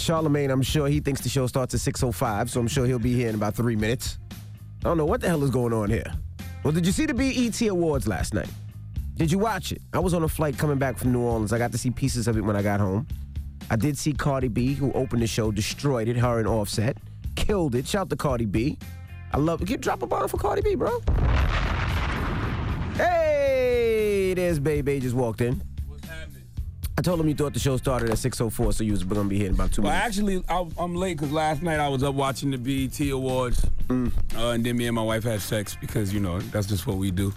Charlamagne, I'm sure he thinks the show starts at 6.05, so I'm sure he'll be here in about three minutes. I don't know what the hell is going on here. Well, did you see the BET Awards last night? Did you watch it? I was on a flight coming back from New Orleans. I got to see pieces of it when I got home. I did see Cardi B, who opened the show, destroyed it, her and Offset. Killed it. Shout to Cardi B. I love it. Get drop a bottle for Cardi B, bro. Hey, there's Baby just walked in. I told him you thought the show started at 6.04, so you was going to be here in about two Well, minutes. actually, I, I'm late because last night I was up watching the BET Awards, Mm. uh, and then me and my wife had sex because you know that's just what we do.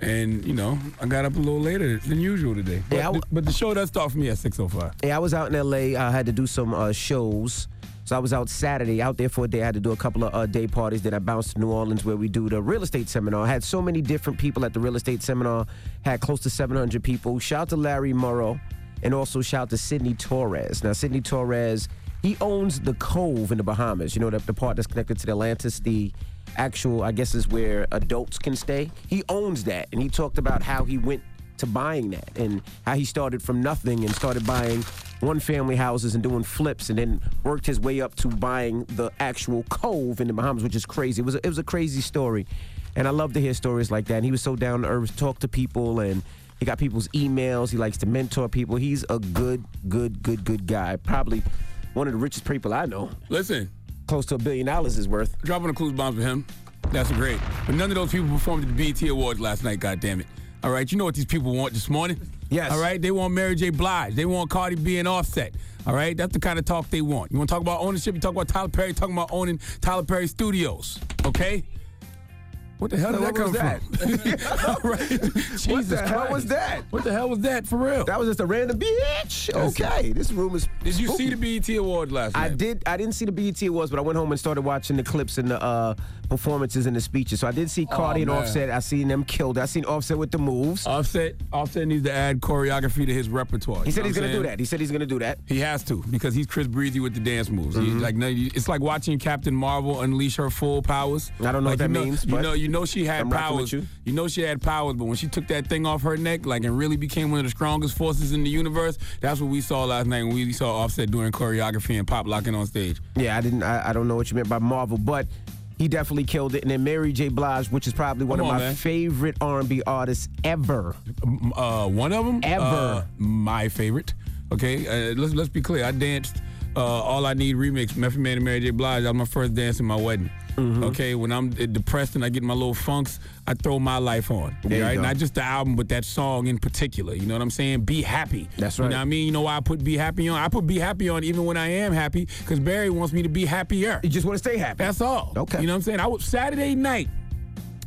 And you know, I got up a little later than usual today. But, Yeah, I w- the, but the show does start for me at 6:05. Yeah, I was out in LA. I had to do some uh, shows. So I was out Saturday, out there for a day. I had to do a couple of uh, day parties. Then I bounced to New Orleans where we do the real estate seminar. I had so many different people at the real estate seminar. Had close to 700 people. Shout out to Larry Morrow and also shout to Sidney Torres. Now, Sidney Torres, he owns the Cove in the Bahamas. You know, the, the part that's connected to the Atlantis, the actual, I guess, is where adults can stay. He owns that. And he talked about how he went to buying that and how he started from nothing and started buying one family houses and doing flips and then worked his way up to buying the actual cove in the Bahamas, which is crazy. It was a, it was a crazy story. And I love to hear stories like that. And he was so down to earth, talk to people and he got people's emails. He likes to mentor people. He's a good, good, good, good guy. Probably one of the richest people I know. Listen, Close to a billion dollars is worth. dropping the clues bombs for him. That's great. But none of those people performed at the BET Awards last night. God damn it! All right, you know what these people want this morning? Yes. All right, they want Mary J. Blige. They want Cardi B and Offset. All right, that's the kind of talk they want. You want to talk about ownership? You talk about Tyler Perry. Talking about owning Tyler Perry Studios. Okay. What the hell did that come from? Right. Jesus what the hell was that? What the hell was that for real? That was just a random bitch. Okay, this room is. Did you see the BET Awards last night? I did. I didn't see the BET Awards, but I went home and started watching the clips and the uh, performances and the speeches. So I did see Cardi and Oh, man. Offset. I seen them killed. I seen Offset with the moves. Offset, Offset needs to add choreography to his repertoire. he said he's gonna do that. He said he's gonna do that. He has to because he's Chris Breezy with the dance moves. Mm-hmm. Like no, it's like watching Captain Marvel unleash her full powers. I don't know like, what that you know, means, You know, you know she had I'm powers. with you. know she had powers, but when she took that thing off her neck, like and really became one of the strongest forces in the universe, that's what we saw last night when we saw Offset doing choreography and pop locking on stage. Yeah, I didn't. I, I don't know what you meant by Marvel, but he definitely killed it. And then Mary J. Blige, which is probably one Come of on, my man. favorite R&B artists ever. Uh, one of them, Ever. uh, my favorite. Okay, uh, let's let's be clear. I danced uh, "All I Need" remix, Method Man and Mary J. Blige. That was my first dance in my wedding. Mm-hmm. Okay, when I'm depressed and I get my little funks, I throw my life on. There right? Not just the album, but that song in particular. You know what I'm saying? Be happy. That's right. You know what I mean? You know why I put "Be Happy" on? I put "Be Happy" on even when I am happy because Barry wants me to be happier. You just want to stay happy. That's all. Okay. You know what I'm saying? I was Saturday night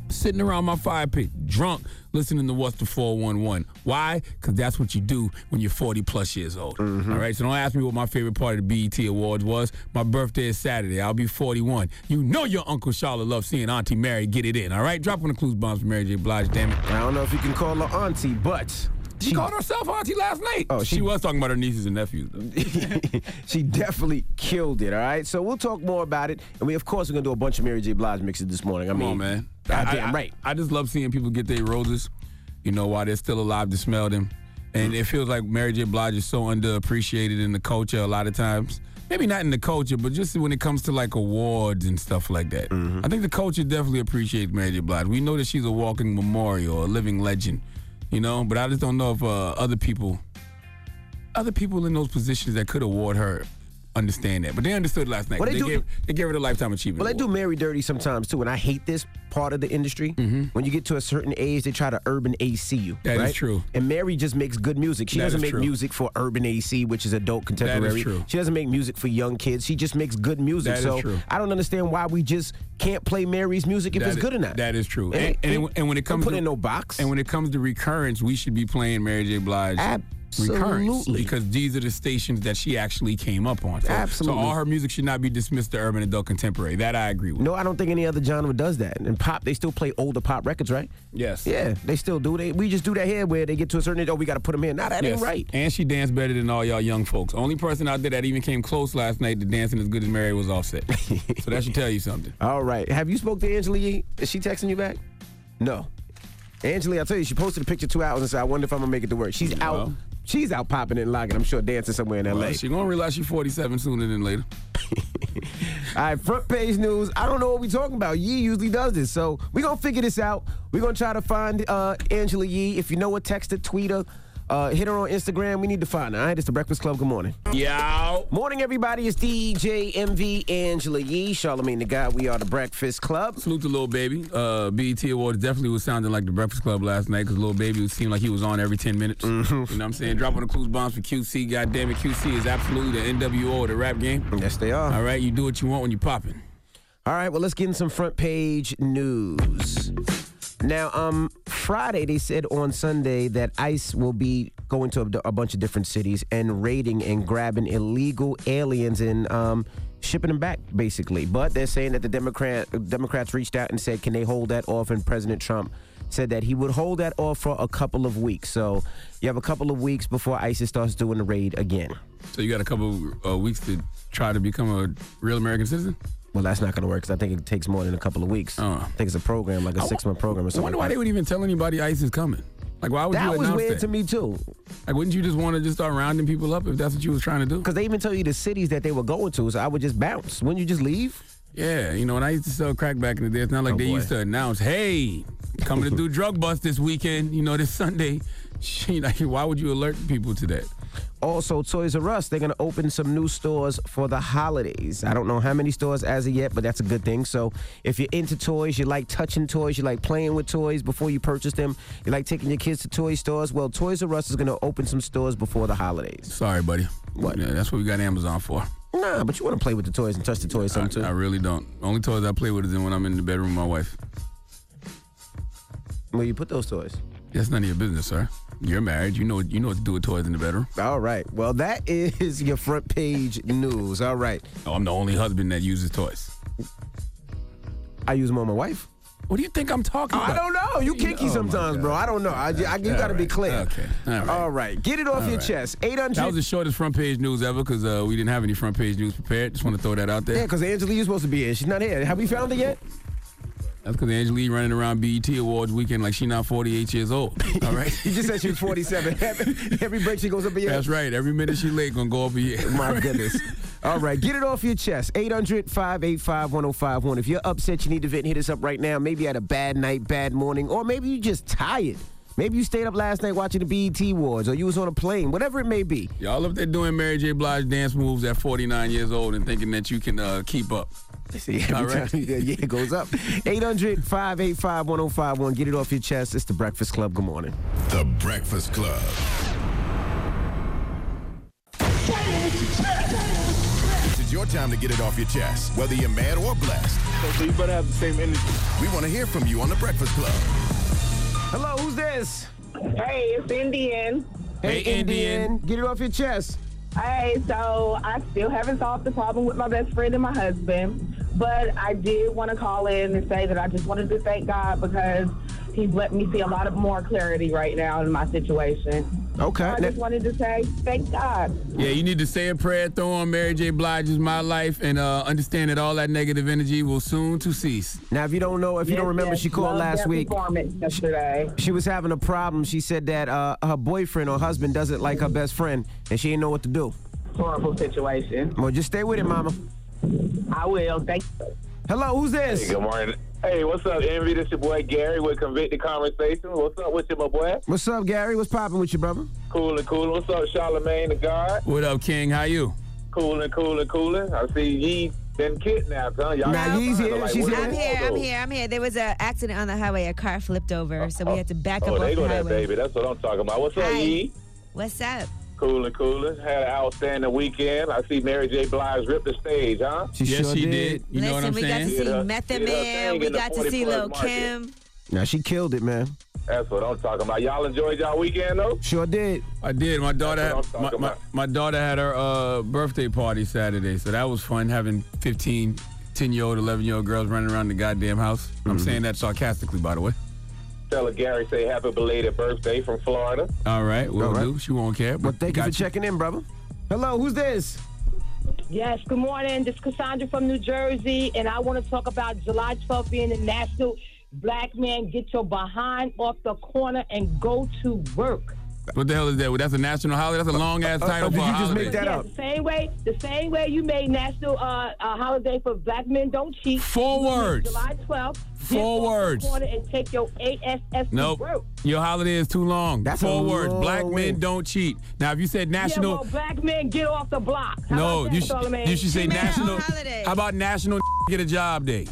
sitting around my fire pit, drunk, listening to What's the 411. Why? Because that's what you do when you're 40 plus years old. Mm-hmm. All right, so don't ask me what my favorite part of the BET Awards was. My birthday is Saturday. I'll be 41. You know your Uncle Charlotte loves seeing Auntie Mary get it in, all right? Drop on the clues bombs for Mary J. Blige, damn it. I don't know if you can call her auntie, but She called herself Auntie last night. Oh, she, she- was talking about her nieces and nephews, she definitely killed it. All right, so we'll talk more about it, and we of course we're gonna do a bunch of Mary J. Blige mixes this morning. I Come mean, on, man. Goddamn I, I- right. I just love seeing people get their roses, you know, while they're still alive to smell them. And it feels like Mary J. Blige is so underappreciated in the culture a lot of times. maybe not in the culture, but just when it comes to like awards and stuff like that. Mm-hmm. I think the culture definitely appreciates Mary J. Blige. We know that she's a walking memorial, a living legend, you know. But I just don't know if uh, other people, other people in those positions that could award her, understand that. But they understood last night. Well, they they, do- gave, they gave her the lifetime achievement. Well, they do Award. Mary dirty sometimes too, and I hate this part of the industry. When you get to a certain age, they try to urban AC you. That is right? true. And Mary just makes good music. She That doesn't make true. music for urban AC, which is adult contemporary. That is true. She doesn't make music for young kids. She just makes good music. That is so true. I don't understand why we just can't play Mary's music if That it's is- good or not. That is true. And- And, and, and- when it comes put to in no box. And when it comes to recurrence, we should be playing Mary J. Blige recurrence Absolutely. because these are the stations that she actually came up on. So, Absolutely. So all her music should not be dismissed to urban adult contemporary. That I agree with. No, I don't think any other genre does that. And pop, they still play older pop records, right? Yes. Yeah, they still do. They we just do that here where they get to a certain age. Oh, we got to put them in. Nah, that Yes. ain't right. And she danced better than all y'all young folks. Only person out there that even came close last night to dancing as good as Mary was Offset. so that should tell you something. All right. Have you spoke to Angela Yee? Is she texting you back? No. Angela, I'll tell you, she posted a picture two hours and said, I wonder if I'm gonna make it to work. She's out. She's out popping and locking. I'm sure dancing somewhere in LA. Well, she gonna realize she's 47 sooner than later. All right, front page news. I don't know what we talking about. Yee usually does this, so we gonna figure this out. we gonna try to find uh, Angela Yee. If you know her, text her, tweet her, uh, hit her on Instagram. We need to find her. All right, it's the Breakfast Club. Good morning. Yow. Morning, everybody. It's DJ Envy Angela Yee, Charlamagne the God. We are the Breakfast Club. Salute to Lil Baby. Uh, BET Awards definitely was sounding like the Breakfast Club last night because Lil Baby seemed like he was on every 10 minutes. Mm-hmm. You know what I'm saying? Dropping the clues bombs for QC. God damn it, QC is absolutely the NWO of the rap game. Yes, they are. All right, you do what you want when you're popping. All right, well, let's get in some front page news. Now, um, Friday they said on Sunday that ICE will be going to a, a bunch of different cities and raiding and grabbing illegal aliens and um, shipping them back, basically. But they're saying that the Democrat Democrats reached out and said, can they hold that off? And President Trump said that he would hold that off for a couple of weeks. So you have a couple of weeks before ISIS starts doing the raid again. So you got a couple uh, weeks to try to become a real American citizen? Well, that's not going to work because I think it takes more than a couple of weeks. Uh. I think it's a program, like a I six month program or I wonder why they would even tell anybody ICE is coming. Like, why would That you was announce weird that? to me too, Like, wouldn't you just want to just start rounding people up if that's what you was trying to do? because they even tell you the cities that they were going to. So I would just bounce. Wouldn't you just leave? Yeah, you know, when I used to sell crack back in the day, it's not like Oh, they boy. used to announce, "Hey, coming to do drug bust this weekend." You know, this Sunday. Why would you alert people to that? Also, Toys R Us, they're going to open some new stores for the holidays. I don't know how many stores as of yet, but that's a good thing. So, if you're into toys, you like touching toys, you like playing with toys before you purchase them, you like taking your kids to toy stores, well, Toys R Us is going to open some stores before the holidays. Sorry, buddy. What? Yeah, that's what we got Amazon for. Nah, but you want to play with the toys and touch the toys I, too. I really don't. Only toys I play with is when I'm in the bedroom with my wife. Where you put those toys? That's none of your business, sir. You're married. You know you know what to do with toys in the bedroom. All right. Well, that is your front page news. All right. Oh, I'm the only husband that uses toys. I use them on my wife. What do you think I'm talking about? I don't know. You kinky Oh, sometimes, bro. I don't know. I, I, you got to be clear. Okay. All right. All right. Get it off All your right. chest. 800. That was the shortest front page news ever because uh, we didn't have any front page news prepared. Just want to throw that out there. yeah, because Angela Lee's supposed to be here. She's not here. Have we found her yet? That's because Angela Lee running around BET Awards weekend like she not 48 years old. All right. You just said she was 47. every, every break she goes up a year. That's right. Every minute she late gonna go up a year. My goodness. All right, get it off your chest. 800 585 1051. If you're upset, you need to vent, hit us up right now. Maybe you had a bad night, bad morning, or maybe you just tired. Maybe you stayed up last night watching the BET Awards, or you was on a plane, whatever it may be. Y'all up there doing Mary J. Blige dance moves at 49 years old and thinking that you can uh, keep up. See, every All right. time the year goes up. 800 585 1051. Get it off your chest. It's the Breakfast Club. Good morning. The Breakfast Club. This is your time to get it off your chest, whether you're mad or blessed. So you better have the same energy. We want to hear from you on The Breakfast Club. Hello, who's this? Hey, it's Indian. Hey, Indian. Get it off your chest. Hey, so I still haven't solved the problem with my best friend and my husband, but I did want to call in and say that I just wanted to thank God because He's let me see a lot of more clarity right now in my situation. Okay. I just wanted to say thank God. Yeah, you need to say a prayer, throw on Mary J. Blige's My Life, and uh, understand that all that negative energy will soon to cease. Now, if you don't know, if you don't remember, yes, she called loved last week. Performance yesterday. She was having a problem. She said that uh, her boyfriend or husband doesn't like her best friend, and she didn't know what to do. horrible situation. Well, just stay with it, mama. I will. Thank you. Hello, who's this? Good morning. Hey, what's up, Envy? This your boy Gary with Convicted Conversation. What's up with you, my boy? What's up, Gary? What's popping with you, brother? Cool and cool. What's up, Charlamagne the God? What up, King? How you? Cool and cool and cooling. I see ye been kidnapped, huh? Y'all Nah, got Yee's here. like, She's what here. is I'm here. I'm here. I'm here. There was an accident on the highway. A car flipped over, so we had to back Oh, up they go the that baby. That's what I'm talking about. What's up, Hi. Yee? What's up? Cool cooler. Had an outstanding weekend. I see Mary J. Blige rip the stage, huh? She yes, sure she did. You know what Listen, I'm we got to see Did her- Method Man. We got to see plus Lil market. Kim. Now she killed it, man. That's what I'm talking about. Y'all enjoyed y'all weekend, though? Sure did. I did. My daughter, had, my, my, my daughter had her uh, birthday party Saturday, so that was fun having 15, 10 year old, 11 year old girls running around the goddamn house. I'm saying that sarcastically, by the way. Tell her Gary say happy belated birthday from Florida. All right, we'll All right. do. She won't care. Well, But thank you got for checking in, brother. Hello, who's this? Yes, good morning. This is Cassandra from New Jersey, and I want to talk about July 12th being the National Black Man Get Your Behind Off the Corner and Go to Work. What the hell is that? Well, that's a national holiday. That's a long ass uh, title did for a you just holiday. make that yeah, up? the same way, the same way you made National uh, uh, Holiday for Black Men Don't Cheat. Four words. July 12th. Four get off words. The and take your ASS Nope. to work. Your holiday is too long. That's a Four words. Black way. men don't cheat. Now, if you said Yeah, national, well, black men get off the block. How no, about you that, should, you should say She national. holiday. How about national get a job day?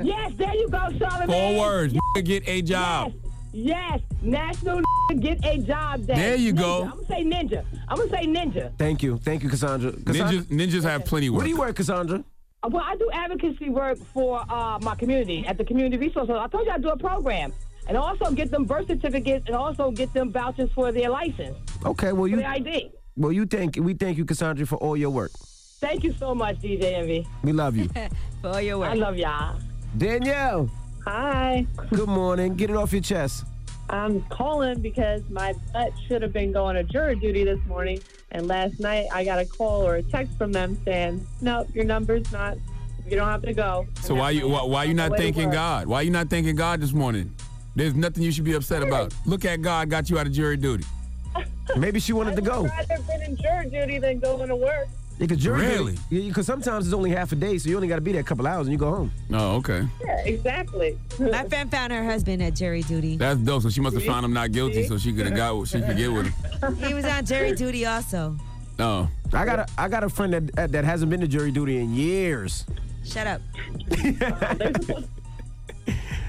Yes, there you go, Charlamagne. Four words. Get a job. Yes, yes. National get a job day. There you Ninja. go. I'm gonna say ninja. I'm gonna say ninja. Thank you. Thank you, Cassandra. Cassandra Ninjas, ninjas have plenty work. Where do you work, Cassandra? Uh, Well, I do advocacy work for uh, my community at the community resource. I told you I do a program, and also get them birth certificates, and also get them vouchers for their license, Okay, well you their ID. well you thank we thank you, Cassandra, for all your work. Thank you so much, DJ Envy. We love you. For all your work. I love y'all. Danielle, Hi. good morning. Get it off your chest. I'm calling because my butt should have been going to jury duty this morning. And last night I got a call or a text from them saying, nope, your number's not, you don't have to go. So why you why, why you not thanking. God? Why you not thanking God this morning? There's nothing you should be upset about. Look at God got you out of jury duty. Maybe she wanted to go. I'd rather been in jury duty than going to work. Because jury Really? Because sometimes it's only half a day, so you only got to be there a couple hours and you go home. Oh, okay. Yeah, exactly. My friend found her husband at jury duty. That's dope. So she must have found him not guilty, so she could have got what she could get with him. He was on jury duty also. Oh. I got a I got a friend that that hasn't been to jury duty in years. Shut up.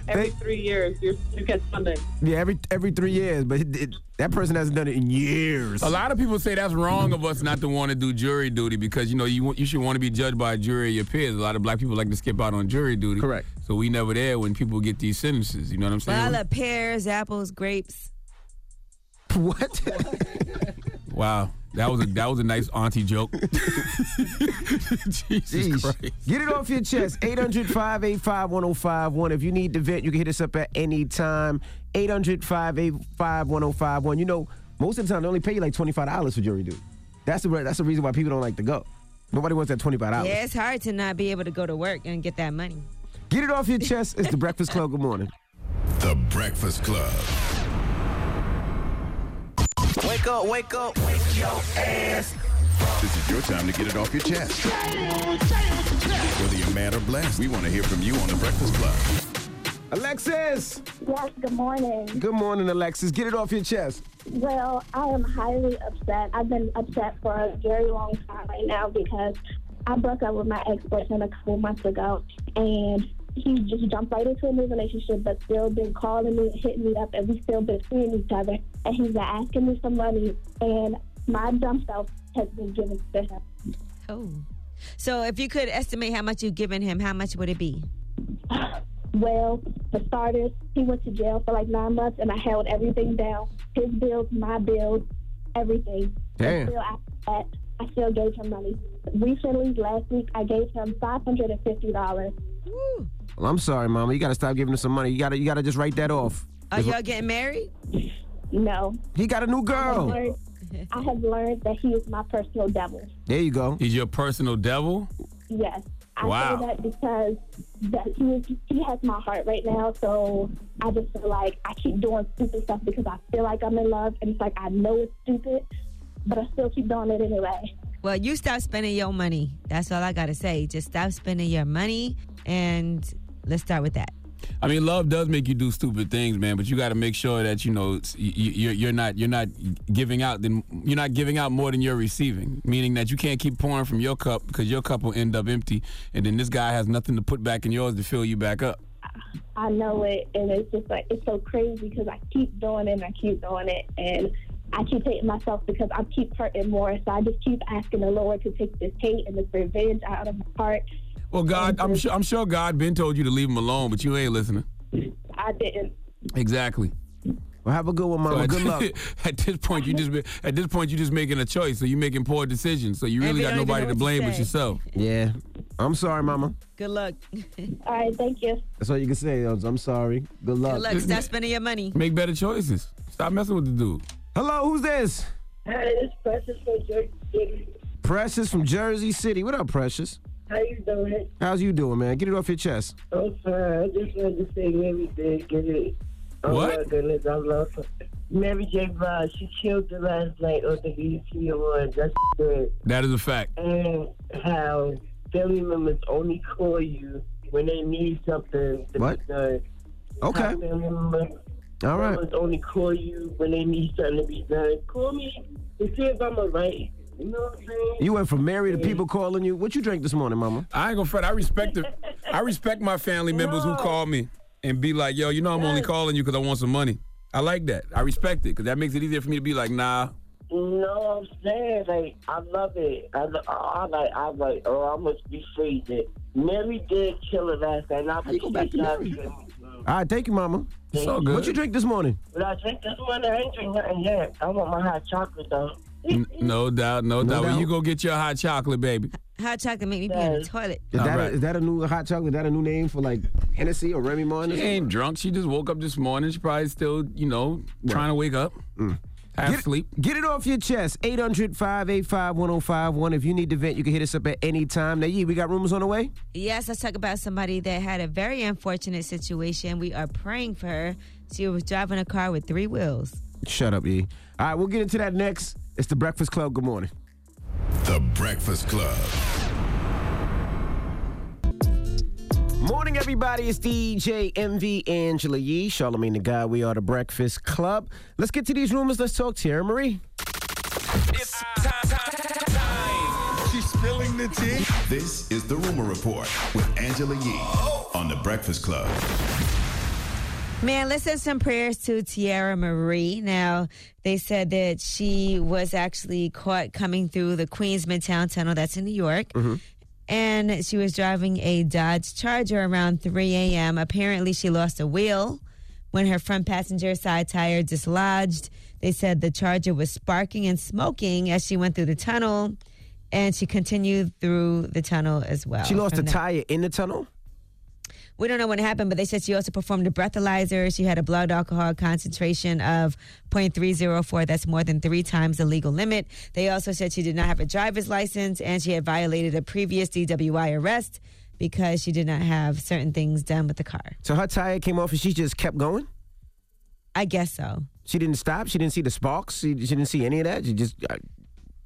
Every They- three years, you you get something. Yeah, every every three years, but it, it, that person hasn't done it in years. A lot of people say that's wrong of us not to want to do jury duty because you know you you should want to be judged by a jury of your peers. A lot of black people like to skip out on jury duty. Correct. So we never there when people get these sentences. You know what I'm Well, I saying? love pears, apples, grapes. What? wow, that was a that was a nice auntie joke. Jesus Jeez. Christ. Get it off your chest. 800 585 1051. If you need to vent, you can hit us up at any time. 800 585 1051. You know, most of the time, they only pay you like $25 for jury duty. That's the, that's the reason why people don't like to go. Nobody wants that $25. Yeah, it's hard to not be able to go to work and get that money. Get it off your chest. It's the Breakfast Club. Good morning. The Breakfast Club. Wake up, wake up, wake your ass. This is your time to get it off your chest. Whether you're mad or blessed, we want to hear from you on The Breakfast Club. Alexis! Yes, good morning. Good morning, Alexis. Get it off your chest. Well, I am highly upset. I've been upset for a very long time right now because I broke up with my ex-boyfriend a couple months ago, and he just jumped right into a new relationship, but still been calling me, hitting me up, and we still been seeing each other. And he's been asking me for money, and my dumb self has been given to him. Oh. So if you could estimate how much you've given him, how much would it be? Well, for starters, he went to jail for like nine months, and I held everything down. His bills, my bills, everything. Damn. And still, after that, I still gave him money. Recently, last week, I gave him five hundred and fifty dollars. Well, I'm sorry, Mama. You got to stop giving him some money. You got to you got to just write that off. Are y'all getting married? No, He got a new I have, girl. learned, I have learned that he is my personal devil. There you go. He's your personal devil. Yes. I Wow. say that because that he is, he has my heart right now. So I just feel like I keep doing stupid stuff because I feel like I'm in love, and it's like I know it's stupid, but I still keep doing it anyway. Well, you stop spending your money. That's all I gotta say. Just stop spending your money, and let's start with that. I mean, love does make you do stupid things, man. But you got to make sure that you know it's, you, you're you're not you're not giving out. Then you're not giving out more than you're receiving. Meaning that you can't keep pouring from your cup because your cup will end up empty, and then this guy has nothing to put back in yours to fill you back up. I know it, and it's just like it's so crazy because I keep doing it and I keep doing it, and I keep hating myself because I keep hurting more. So I just keep asking the Lord to take this hate and this revenge out of my heart. Well, God, I'm sure I'm sure God been told you to leave him alone, but you ain't listening. I didn't. Exactly. Well, have a good one, Mama. at, Good luck. at this point, you just at this point you just making a choice. So you're making poor decisions. So you really got nobody to what to blame but yourself. Yeah. I'm sorry, Mama. Good luck. All right, thank you. That's all you can say. I'm sorry. Good luck. Good luck. Stop spending your money. Make better choices. Stop messing with the dude. Hello, who's this? Hey, this Precious from Jersey City. Precious from Jersey City. What up, Precious? How you doing? How's you doing, man? Get it off your chest. I'm fine. I just wanted to say Mary did get it. Oh What? my goodness, I love her. Mary J. Blige, she killed the last night on the BET Awards. That's good. That is a fact. And how family members only call you when they need something to What? be done. Okay. Family members All right. members only call you when they need something to be done. Call me to see if I'm alright. You know what I'm saying? You went from Mary to people calling you. What you drank this morning, Mama? I ain't gonna fret. I respect the, I respect my family members who call me and be like, "Yo, you know I'm only calling you because I want some money." I like that. I respect it because that makes it easier for me to be like, "Nah, No, I'm saying? Like, I love it. I, lo- I like, I like, oh, I must be freezing. Mary did kill it last night, and I you go back appreciate to. Mary? All right, thank you, Mama. it's all good." What you drink this morning? But I drink this morning, I ain't drink nothing yet. I want my hot chocolate, though. N- no doubt, no, doubt. When doubt. you go get your hot chocolate, baby. Hot chocolate make me pee in the toilet. Is All that, right. a, is that a new hot chocolate? Is that a new name for like Hennessy or Remy Martin? She something? ain't drunk. She just woke up this morning. She probably still, you know, trying to wake up, mm. half Get, sleep. get it off your chest. 800 585 1051. If you need to vent, you can hit us up at any time. Now, yeah, we got rumors on the way? Yes, let's talk about somebody that had a very unfortunate situation. We are praying for her. She was driving a car with three wheels. Shut up, E. All right, we'll get into that next. It's the Breakfast Club. Good morning. The Breakfast Club. Morning, everybody. It's DJ Envy Angela Yee, Charlamagne the Guy. We are the Breakfast Club. Let's get to these rumors. Let's talk to Teairra Mari. It's time, time, time. She's spilling the tea. This is the Rumor Report with Angela Yee oh. on the Breakfast Club. Man, let's send some prayers to Teairra Mari. Now, they said that she was actually caught coming through the Queens Midtown Tunnel that's in New York. Mm-hmm. And she was driving a Dodge Charger around 3 a.m. Apparently, she lost a wheel when her front passenger side tire dislodged. They said the Charger was sparking and smoking as she went through the tunnel, and she continued through the tunnel as well. She lost a there. tire in the tunnel? We don't know when it happened, but they said she also performed a breathalyzer. She had a blood alcohol concentration of 0.304. That's more than three times the legal limit. They also said she did not have a driver's license and she had violated a previous DWI arrest because she did not have certain things done with the car. So her tire came off and she just kept going? I guess so. She didn't stop? She didn't see the sparks? She, she didn't see any of that? She just, I,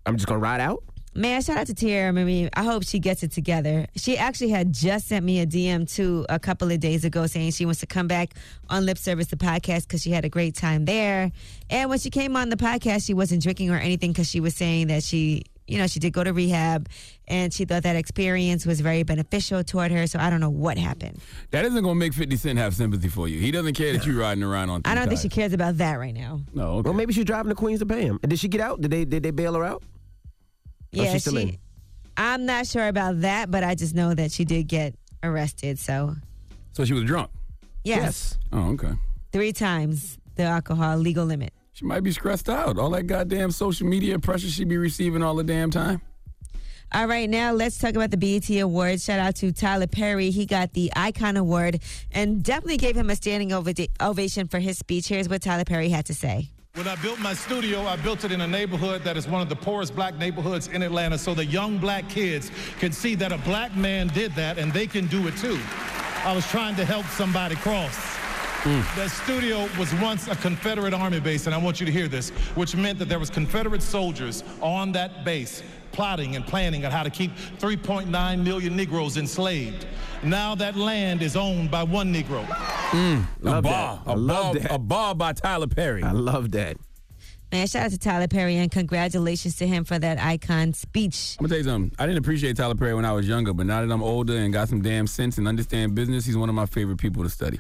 I'm just going to ride out? Man, shout out to Teairra Mari. I hope she gets it together. She actually had just sent me a DM too a couple of days ago saying she wants to come back on Lip Service the podcast because she had a great time there. And when she came on the podcast, she wasn't drinking or anything because she was saying that she, you know, she did go to rehab and she thought that experience was very beneficial toward her. So I don't know what happened. That isn't gonna make 50 Cent have sympathy for you. He doesn't care that you're riding around on. I don't think she cares about that right now. No, okay. Well, maybe she's driving to Queens to pay him. Did she get out? Did they did they bail her out? Or Yeah, she's still she. in? I'm not sure about that, but I just know that she did get arrested. So So she was drunk. yes. Oh, okay. three times the alcohol legal limit. She might be stressed out. All that goddamn social media pressure she be receiving all the damn time. All right, now let's talk about the BET Awards. Shout out to Tyler Perry. He got the Icon Award and definitely gave him a standing ova- ovation for his speech. Here's what Tyler Perry had to say. When I built my studio, I built it in a neighborhood that is one of the poorest black neighborhoods in Atlanta so the young black kids can see that a black man did that and they can do it too. I was trying to help somebody cross. Hmm. That studio was once a Confederate Army base, and I want you to hear this, which meant that there was Confederate soldiers on that base plotting and planning on how to keep 3.9 million Negroes enslaved. Now that land is owned by one Negro. Mm, a Love bar, that. I a love bar, that. a bar by Tyler Perry. I love that. Man, shout out to Tyler Perry and congratulations to him for that icon speech. I'm gonna tell you something. I didn't appreciate Tyler Perry when I was younger, but now that I'm older and got some damn sense and understand business, he's one of my favorite people to study.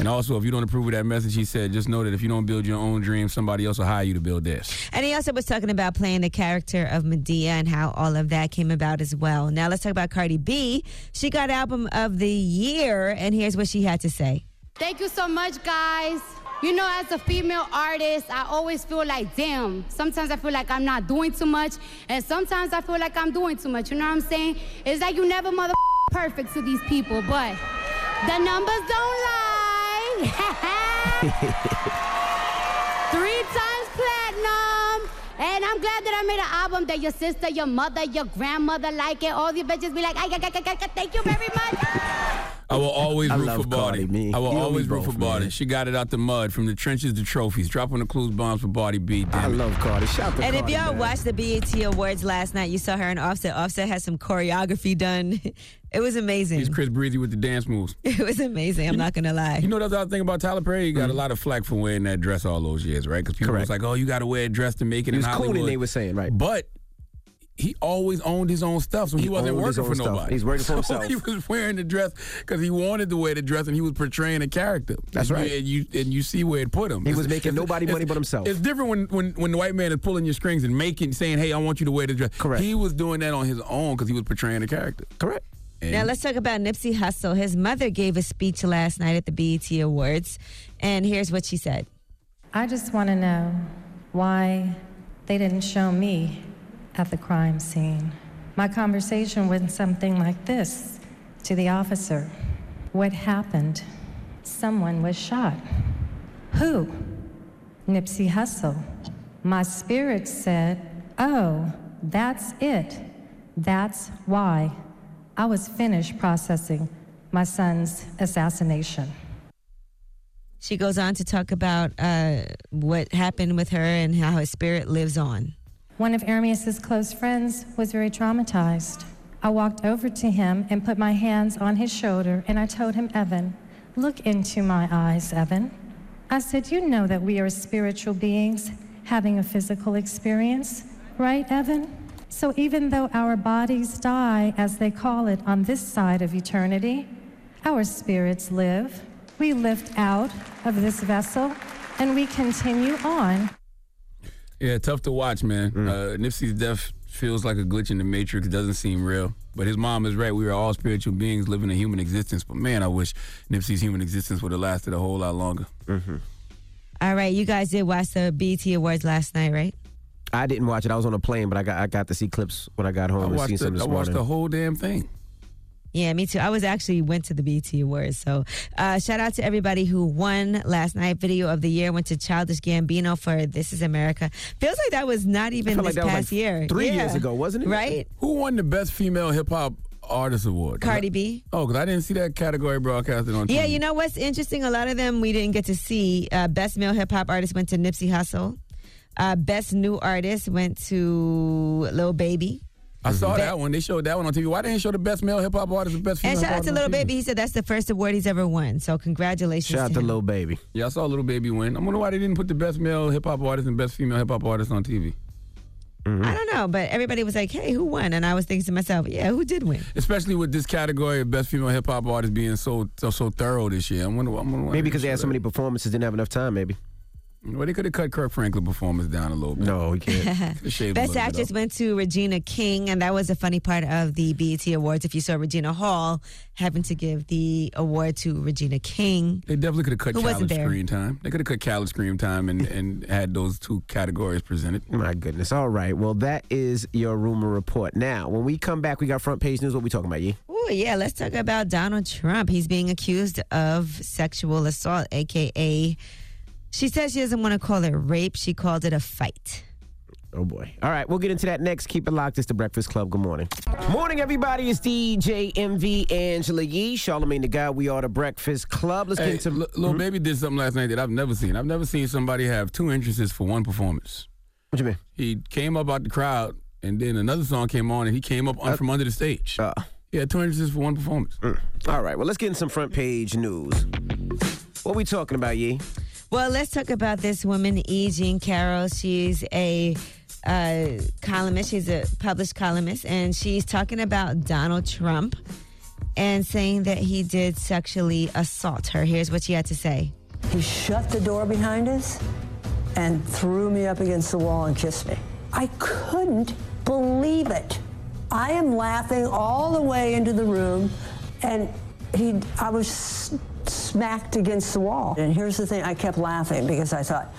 And also, if you don't approve of that message he said, just know that if you don't build your own dreams, somebody else will hire you to build theirs. And he also was talking about playing the character of Madea and how all of that came about as well. Now let's talk about Cardi B. She got album of the year, and here's what she had to say. Thank you so much, guys. You know, as a female artist, I always feel like, damn, sometimes I feel like I'm not doing too much, and sometimes I feel like I'm doing too much. You know what I'm saying? It's like you never mother perfect to these people, but the numbers don't lie. Three times platinum. And I'm glad that I made an album that your sister, your mother, your grandmother like it. All the bitches be like, I, I, I, I, I, thank you very much. I will always I root love for Bardi. Cardi B. I will You always root for both, Bardi. man. She got it out the mud, from the trenches to trophies, dropping the clues bombs for Bardi B. Damn I it. love Cardi. Shout out And if y'all man. watched the BET Awards last night, you saw her and Offset. Offset had some choreography done. It was amazing. He's Chris Breezy with the dance moves. It was amazing. I'm not gonna lie. You know that's the other thing about Tyler Perry. He got a mm-hmm. lot of flack for wearing that dress all those years, right? Because people Correct. was like, "Oh, you got to wear a dress to make it He in was cool, and they were saying, right. But he always owned his own stuff, so he, He wasn't working for stuff. nobody. He's working for So himself. he was wearing the dress because he wanted to wear the dress, and he was portraying a character. That's And right. You, and you and you see where it put him. He was making nobody money but himself. It's different when, when when the white man is pulling your strings and making saying, "Hey, I want you to wear the dress." Correct. He was doing that on his own because he was portraying a character. Correct. And Now let's talk about Nipsey Hussle. His mother gave a speech last night at the BET Awards, and here's what she said. I just want to know why they didn't show me at the crime scene. My conversation went something like this to the officer What happened? Someone was shot. Who? Nipsey Hussle. My spirit said, Oh, that's it. That's why. I was finished processing my son's assassination. She goes on to talk about uh, what happened with her and how her spirit lives on. One of Ermias' close friends was very traumatized. I walked over to him and put my hands on his shoulder and I told him, Evan, look into my eyes, Evan. I said, You know that we are spiritual beings having a physical experience, right, Evan? So even though our bodies die, as they call it, on this side of eternity, our spirits live. We lift out of this vessel and we continue on. Yeah, tough to watch, man. Mm. Uh, Nipsey's death feels like a glitch in the matrix. Doesn't seem real. But his mom is right. We are all spiritual beings living a human existence. But man, I wish Nipsey's human existence would have lasted a whole lot longer. Mm-hmm. All right, you guys did watch the BET Awards last night, right? I didn't watch it. I was on a plane, but I got I got to see clips when I got home I and watched, seen the, some this I watched morning. the whole damn thing. Yeah, me too. I was actually went to the BT Awards. So uh, shout out to everybody who won last night. Video of the year went to Childish Gambino for "This Is America." Feels like that was not even this like past like year. three Yeah. years ago, wasn't it? Right? Who won the best female hip hop artist award? Cardi B. Oh, because I didn't see that category broadcasted on. TV. Yeah, TV. you know what's interesting? A lot of them we didn't get to see. Uh, best male hip hop artist went to Nipsey Hussle. Uh, best new artist went to Lil Baby. I saw that one. They showed that one on TV. Why didn't they show the best male hip hop artist, the best female And shout out artist to on Lil Baby. He said that's the first award he's ever won. So congratulations. Shout out to to him. Lil Baby. Yeah, I saw Little Baby win. I wonder why they didn't put the best male hip hop artist and best female hip hop artist on TV. I don't know, but everybody was like, "Hey, who won?" And I was thinking to myself, "Yeah, who did win?" Especially with this category of best female hip hop artist being so, so so thorough this year. I wonder. I wonder why Maybe because they had so many performances, didn't have enough time. Maybe. That. Well, they could have cut Kirk Franklin performance down a little bit. No, we can't. Could've Best actress went to Regina King, and that was a funny part of the BET Awards. If you saw Regina Hall having to give the award to Regina King, They definitely could have cut Who wasn't Khaled screen time. They could have cut Khaled screen time and, and had those two categories presented. My goodness. All right. Well, that is your rumor report. Now, when we come back, we got front page news. What we talking about, Yee? oh yeah, let's talk about Donald Trump. He's being accused of sexual assault, aka, she says she doesn't want to call it rape. She called it a fight. Oh boy. All right, we'll get into that next. Keep it locked. It's the Breakfast Club. Good morning. Morning, everybody. It's DJ Envy Angela Yee, Charlamagne the Guy. We are the Breakfast Club. Let's Hey, get into L- Lil hmm? Baby did something last night that I've never seen. I've never seen somebody have two entrances for one performance. What you mean? He came up out the crowd, and then another song came on, and he came up un- from under the stage. Uh, yeah, two entrances for one performance. Mm. All right, well, let's get in some front page news. What we talking about, Yee? Well, let's talk about this woman, E. Jean Carroll. She's a uh, columnist. She's a published columnist, and she's talking about Donald Trump and saying that he did sexually assault her. Here's what she had to say. He shut the door behind us and threw me up against the wall and kissed me. I couldn't believe it. I am laughing all the way into the room, and he, I was smacked against the wall. And here's the thing I kept laughing because I thought,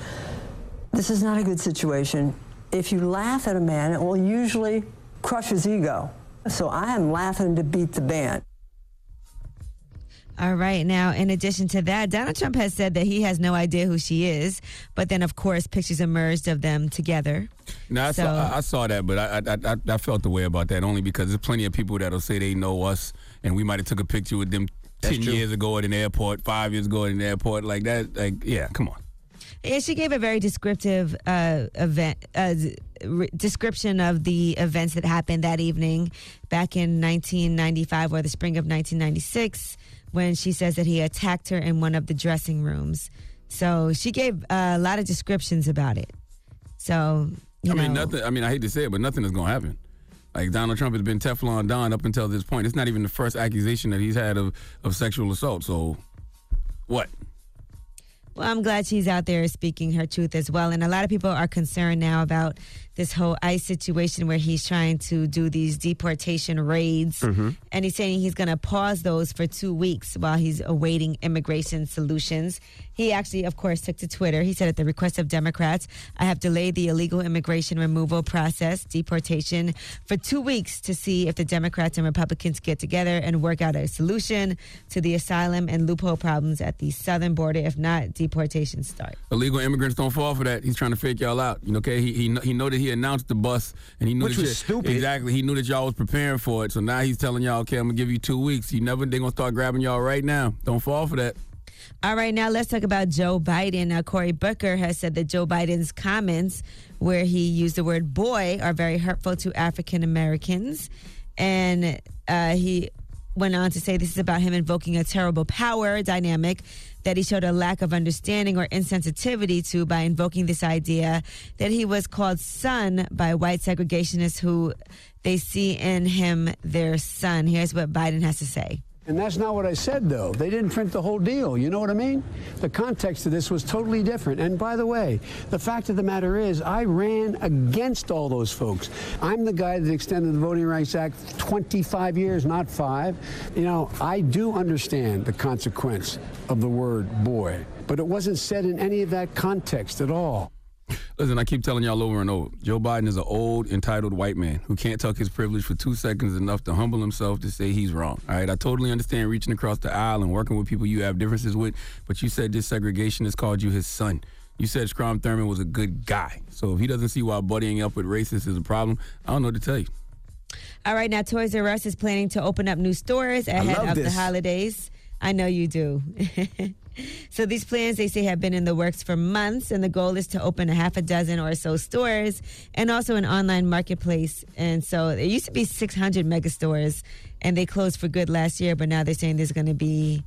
this is not a good situation. If you laugh at a man, it will usually crush his ego. So I am laughing to beat the band. All right. Now, in addition to that, Donald Trump has said that he has no idea who she is. But then, of course, pictures emerged of them together. Now I So- saw I, I saw that, but I, I I I felt the way about that only because there's plenty of people that'll say they know us, and we might have took a picture with them That's ten true. years ago at an airport, five years ago at an airport, like that. Like, yeah, come on. Yeah, she gave a very descriptive uh, event uh, re- description of the events that happened that evening back in 1995 or the spring of 1996 when she says that he attacked her in one of the dressing rooms. So she gave uh, a lot of descriptions about it. So, you I know, mean, nothing. I mean, I hate to say it, but nothing is gonna happen. Like Donald Trump has been Teflon Don up until this point. It's not even the first accusation that he's had of of sexual assault. So, what? Well, I'm glad she's out there speaking her truth as well. And a lot of people are concerned now about this whole ICE situation where he's trying to do these deportation raids. Mm-hmm. And he's saying he's going to pause those for two weeks while he's awaiting immigration solutions. He actually, of course, took to Twitter. He said, at the request of Democrats, I have delayed the illegal immigration removal process, deportation, for two weeks to see if the Democrats and Republicans get together and work out a solution to the asylum and loophole problems at the southern border. If not, deportation start. Illegal immigrants don't fall for that. He's trying to fake y'all out. You know, okay? He he kn- he know that he announced the bus, and he knew Which that was stupid. Exactly. He knew that y'all was preparing for it. So now he's telling y'all, okay, I'm gonna give you two weeks. You never they gonna start grabbing y'all right now. Don't fall for that. All right, now let's talk about Joe Biden. Uh, Cory Booker has said that Joe Biden's comments, where he used the word boy, are very hurtful to African Americans. And uh, he went on to say this is about him invoking a terrible power dynamic that he showed a lack of understanding or insensitivity to by invoking this idea that he was called son by white segregationists who they see in him their son. Here's what Biden has to say. And that's not what I said, though. They didn't print the whole deal. You know what I mean? The context of this was totally different. And by the way, the fact of the matter is, I ran against all those folks. I'm the guy that extended the Voting Rights Act 25 years, not five. You know, I do understand the consequence of the word boy, but it wasn't said in any of that context at all. Listen, I keep telling y'all over and over. Joe Biden is an old, entitled white man who can't tuck his privilege for two seconds enough to humble himself to say he's wrong. All right, I totally understand reaching across the aisle and working with people you have differences with, but you said this segregationist called you his son. You said Strom Thurmond was a good guy. So if he doesn't see why buddying up with racists is a problem, I don't know what to tell you. All right, now Toys R Us is planning to open up new stores ahead love of the holidays. I know you do. so these plans, they say, have been in the works for months, and the goal is to open a half a dozen or so stores and also an online marketplace. And so there used to be 600 mega stores, and they closed for good last year, but now they're saying there's going to be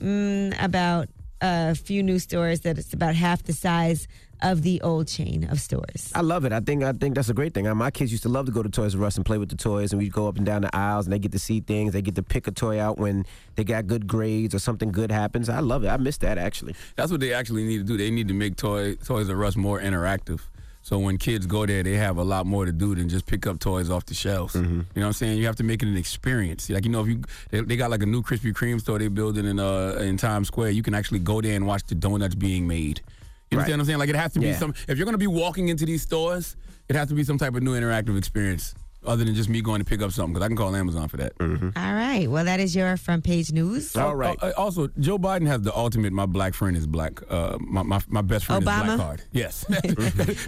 mm, about a few new stores that it's about half the size of the old chain of stores. I love it. I think I think that's a great thing. My kids used to love to go to Toys R Us and play with the toys, and we'd go up and down the aisles, and they get to see things. They get to pick a toy out when they got good grades or something good happens. I love it. I miss that actually. That's what they actually need to do. They need to make Toy, Toys R Us more interactive. So when kids go there, they have a lot more to do than just pick up toys off the shelves. You know what I'm saying? You have to make it an experience. Like you know, if you they, they got like a new Krispy Kreme store they're building in uh in Times Square, you can actually go there and watch the donuts being made. You Right. understand what I'm saying? Like it has to be some. If you're gonna be walking into these stores, it has to be some type of new interactive experience. Other than just me going to pick up something because I can call Amazon for that. Mm-hmm. All right. Well, that is your front page news. All right. oh, also, Joe Biden has the ultimate. My black friend is black. Uh, my, my my best friend is black card. Yes,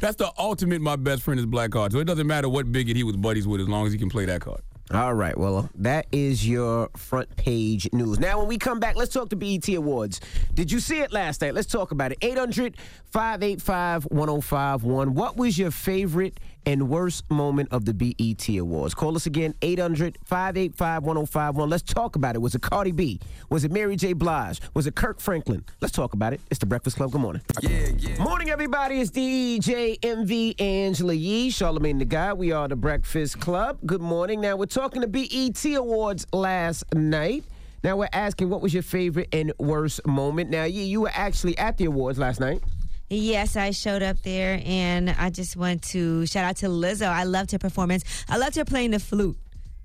that's the ultimate. My best friend is black card. So it doesn't matter what bigot he was buddies with, as long as he can play that card. All right. Well, that is your front page news. Now, when we come back, let's talk the BET Awards. Did you see it last night? Let's talk about it. 800 585 1051. What was your favorite and worst moment of the BET Awards? Call us again, 800 585 1051. Let's talk about it. Was it Cardi B? Was it Mary J. Blige? Was it Kirk Franklin? Let's talk about it. It's the Breakfast Club. Good morning. Yeah, yeah. Morning, everybody. It's DJ Envy Angela Yee, Charlamagne the Guy. We are the Breakfast Club. Good morning. Now, we're talking the BET Awards last night. Now, we're asking what was your favorite and worst moment. Now, Yee, you were actually at the awards last night. Yes, I showed up there, and I just want to shout out to Lizzo. I loved her performance. I loved her playing the flute.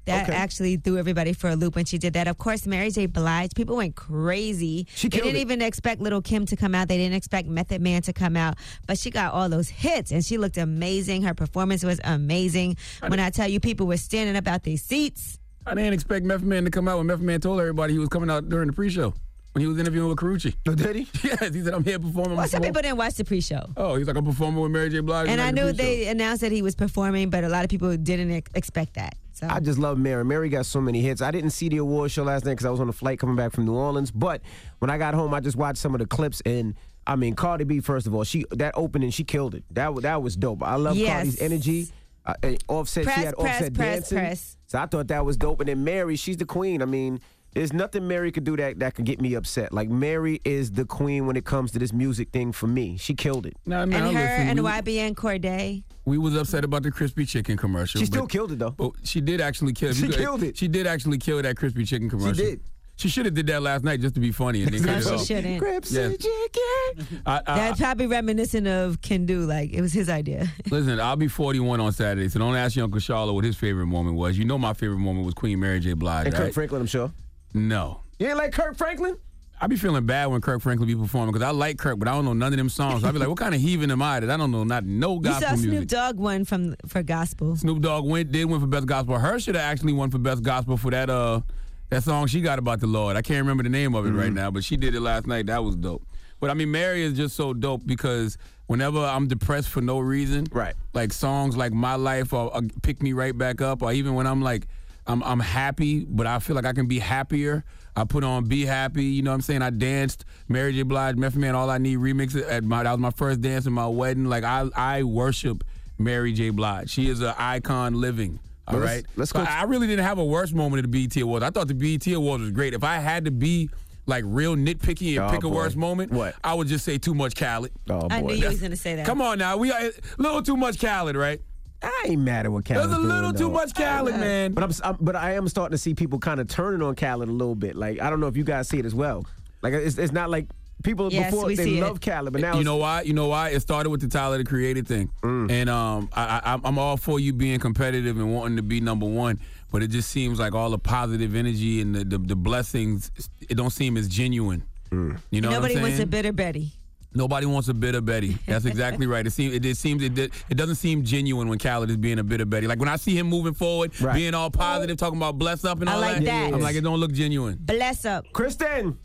That Okay. actually threw everybody for a loop when she did that. Of course, Mary J. Blige, people went crazy. She they didn't it. even expect Little Kim to come out. They didn't expect Method Man to come out, but she got all those hits, and she looked amazing. Her performance was amazing. When I tell you, people were standing up out their seats. I didn't expect Method Man to come out when Method Man told everybody he was coming out during the pre-show when he was interviewing with Carucci. Oh, did he? yes, he said, "I'm here performing." Well, some people didn't watch the pre-show. Oh, he's like, "I'm performing with Mary J. Blige." And I tonight knew the they announced that he was performing, but a lot of people didn't ex- expect that. So I just love Mary. Mary got so many hits. I didn't see the award show last night because I was on a flight coming back from New Orleans. But when I got home, I just watched some of the clips and. I mean, Cardi B. First of all, she that opening she killed it. That that was dope. I love Yes. Cardi's energy. Uh, Offset, Press, she had press, Offset press, dancing. press. So I thought that was dope. And then Mary, she's the queen. I mean, there's nothing Mary could do that that could get me upset. Like Mary is the queen when it comes to this music thing for me. She killed it. No, and now, her listen, and we- YBN Cordae. We was upset about the crispy chicken commercial. She still but- killed it though. But she did actually kill. It. She you killed it. She did actually kill that crispy chicken commercial. She did. She should have did that last night just to be funny and then No, she off. shouldn't. Crips Yes. chicken. I, I, That's probably reminiscent of Kendu. Like it was his idea. Listen, I'll be 41 on Saturday, so don't ask your Uncle Charlotte what his favorite moment was. You know my favorite moment was Queen Mary J. Blige, And Kirk right? Franklin, I'm sure. No. You ain't like Kirk Franklin? I be feeling bad when Kirk Franklin be performing because I like Kirk, but I don't know none of them songs. I be like, what kind of heaving am I that I don't know not no gospel You gospel saw Snoop music? Dogg won from for gospel. Snoop Dogg went did win for best gospel. H.E.R. should have actually won for best gospel for that uh that song she got about the Lord. I can't remember the name of it right now, but she did it last night. That was dope. But I mean, Mary is just so dope because whenever I'm depressed for no reason, Right. Like songs like My Life or, or pick me right back up, or even when I'm like I'm I'm happy, but I feel like I can be happier. I put on Be Happy, you know what I'm saying? I danced Mary J. Blige, Method Man, All I Need remix it at my that was my first dance in my wedding. Like I I worship Mary J. Blige. She is an icon living. All let's- let's go- I I really didn't have a worse moment at the BET Awards. I thought the BET Awards was great. If I had to be like real nitpicky and Oh, pick a boy. worse moment, What? I would just say too much Khaled. Oh I knew you was gonna say that. Come on now, we are a little too much Khaled, right? I ain't mad at what Khaled. There's a little too much Khaled, man. But I'm, I'm but I am starting to see people kind of turning on Khaled a little bit. Like I don't know if you guys see it as well. Like it's, it's not like people Yes, before they love Khaled, but now you know why? You know why? It started with the Tyler the Creator thing, Mm. and um, I, I, I'm all for you being competitive and wanting to be number one, but it just seems like all the positive energy and the the, the blessings, it don't seem as genuine. Mm. You know Nobody what I'm wants saying? a bitter Betty. Nobody wants a bit of Betty. That's exactly right. It seems it, it seems it, it doesn't seem genuine when Khaled is being a bit of Betty. Like when I see him moving forward, Right. being all positive, talking about bless up and I all like that. I'm like it don't look genuine. Bless up. Kristen,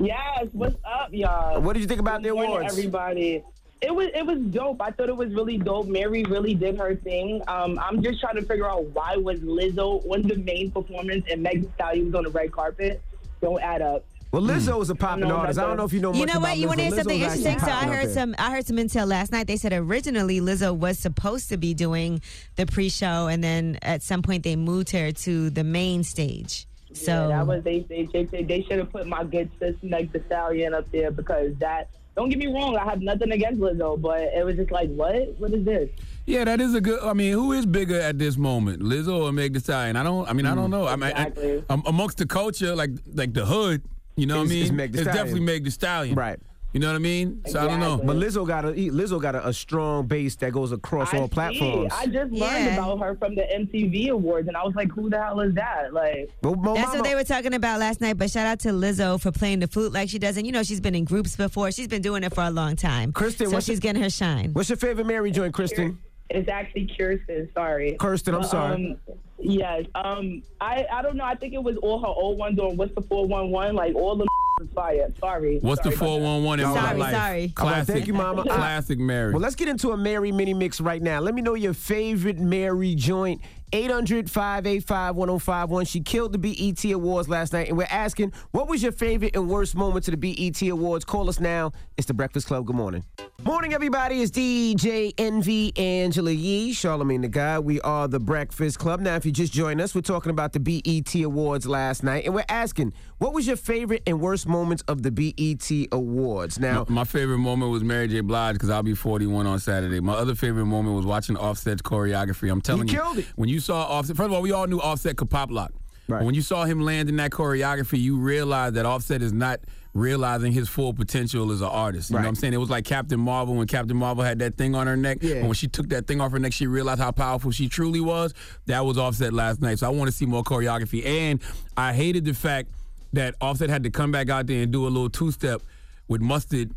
Yes, what's up, y'all? what did you think about the Good morning, awards? everybody. It was it was dope. I thought it was really dope. Mary really did her thing. Um, I'm just trying to figure out why was Lizzo on the main performance and Meg Thee Stallion was on the red carpet. Don't add up. Well, Lizzo is a popping know artist. I don't know if you know much You know about what? You want to Lizzo. hear something interesting? So I heard there. some. I heard some intel last night. They said originally Lizzo was supposed to be doing the pre-show, and then at some point they moved her to the main stage. So yeah, that was they they they, they, they should have put my good sis Meg Thee Stallion up there because that. Don't get me wrong. I have nothing against Lizzo, but it was just like, what? What is this? Yeah, that is a good. I mean, who is bigger at this moment, Lizzo or Meg Thee Stallion? I don't. I mean, I don't know. I mean, I- Exactly. um, amongst the culture, like like the hood, you know what I mean? it's Meg Thee Stallion. definitely Meg Thee Stallion, Right. You know what I mean? So I don't know. But Lizzo got a Lizzo got a, a strong base that goes across I all see. platforms. I just learned Yeah. about her from the MTV Awards, and I was like, who the hell is that? Like, Well, Mo That's Mama- what they were talking about last night. But shout out to Lizzo for playing the flute like she does. And you know, she's been in groups before. She's been doing it for a long time. Kristen, so what's she's your- getting her shine. What's your favorite Mary joint, Kristen? It's actually Kirsten. Sorry. Kirsten, I'm But, sorry. Um, yes. Um. I I don't know. I think it was all her old ones on what's the four one one. Like all the is fire. Sorry. What's the Sorry about that. 411 in my Sorry, life? sorry. All right, Classic. thank you, Mama. Classic Mary. Well, let's get into a Mary mini mix right now. Let me know your favorite Mary joint. 800 585 1051. She killed the BET Awards last night, and we're asking, what was your favorite and worst moment to the BET Awards? Call us now. It's the Breakfast Club. Good morning. Morning, everybody. It's DJ Envy Angela Yee, Charlamagne the Guy. We are the Breakfast Club. Now, if you just joined us, we're talking about the BET Awards last night, and we're asking, what was your favorite and worst moments of the BET Awards? Now, My favorite moment was Mary J. Blige because I'll be 41 on Saturday. My other favorite moment was watching Offset's choreography. I'm telling you, killed it. when you saw Offset, first of all, we all knew Offset could pop lock. Right. When you saw him land in that choreography, you realized that Offset is not realizing his full potential as an artist. You know Right. what I'm saying? It was like Captain Marvel when Captain Marvel had that thing on her neck. Yeah. And when she took that thing off her neck, she realized how powerful she truly was. That was Offset last night. So I want to see more choreography. And I hated the fact that Offset had to come back out there and do a little two step with Mustard.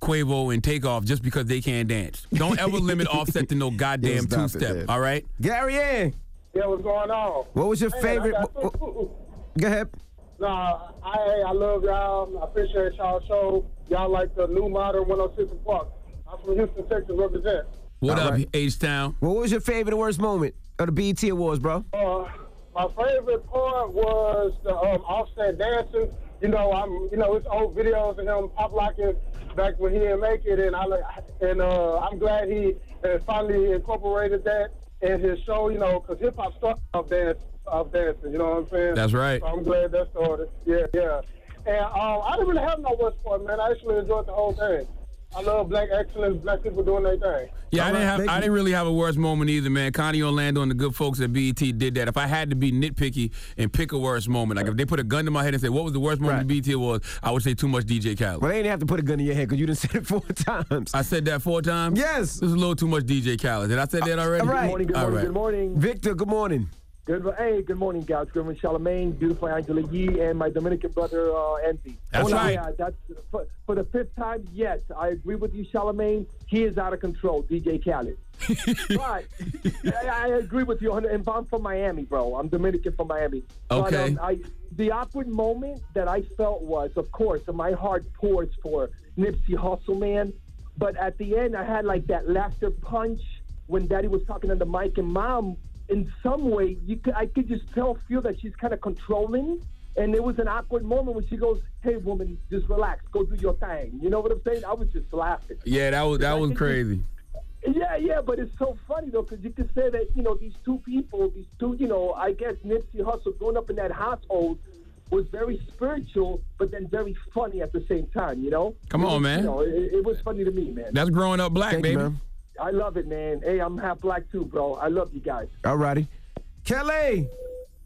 Quavo and Takeoff just because they can't dance. Don't ever limit Offset to no goddamn two step. All right. Gary Ann, Yeah, what's going on? what was your Hey, favorite? Got- Go ahead. Nah, I I love y'all. I appreciate y'all show. Y'all like the new modern 106 and Park. I'm from Houston, Texas, represent. What All up, right. H Town? What was your favorite and worst moment of the BET Awards, bro? Uh, my favorite part was the um, offset dancing. You know, I'm you know it's old videos of him pop locking back when he didn't make it, and I and uh, I'm glad he uh, finally incorporated that in his show. You know, because hip hop started off dance off dancing. You know what I'm saying? That's right. So I'm glad that started. Yeah, yeah. And um, I didn't really have no worst part, man. I actually enjoyed the whole thing. I love black excellence, black people doing their thing. Yeah, I All didn't have. I didn't really have a worst moment either, man. Connie Orlando and the good folks at BET did that. If I had to be nitpicky and pick a worst moment, like if they put a gun to my head and say, "What was the worst moment of BET was?" I would say too much DJ Khaled. Well, they didn't have to put a gun in your head because you didn't say it four times. I said that four times. Yes. this is a little too much DJ Khaled. Did I say that uh, already? all right. Good morning, good morning, right. good morning. Victor, good morning. Good, hey, good morning, guys. Good morning, Charlamagne, beautiful Angela Yee, and my Dominican brother, uh, Envy. That's right. Yeah, that's for, for the fifth time. Yes, I agree with you, Charlamagne. He is out of control, DJ Khaled. but I, I agree with you. And I'm from Miami, bro. I'm Dominican from Miami. But, Okay. um, I, the awkward moment that I felt was, of course, my heart pours for Nipsey Hussle, man. But at the end, I had like that laughter punch when Daddy was talking on the mic, and Mom, in some way, you could, I could just tell, feel that she's kind of controlling. And it was an awkward moment when she goes, "Hey, woman, just relax, go do your thing." You know what I'm saying? I was just laughing. Yeah, that was that was think crazy. Yeah, yeah, but it's so funny though, because you could say that you know these two people, these two, you know, I guess Nipsey Hussle growing up in that household was very spiritual, but then very funny at the same time. You know? Come on, was- man. You know, it, it was funny to me, man. That's growing up black, Thank you, baby. man. I love it, man. Hey, I'm half black too, bro. I love you guys. All righty. Kelly.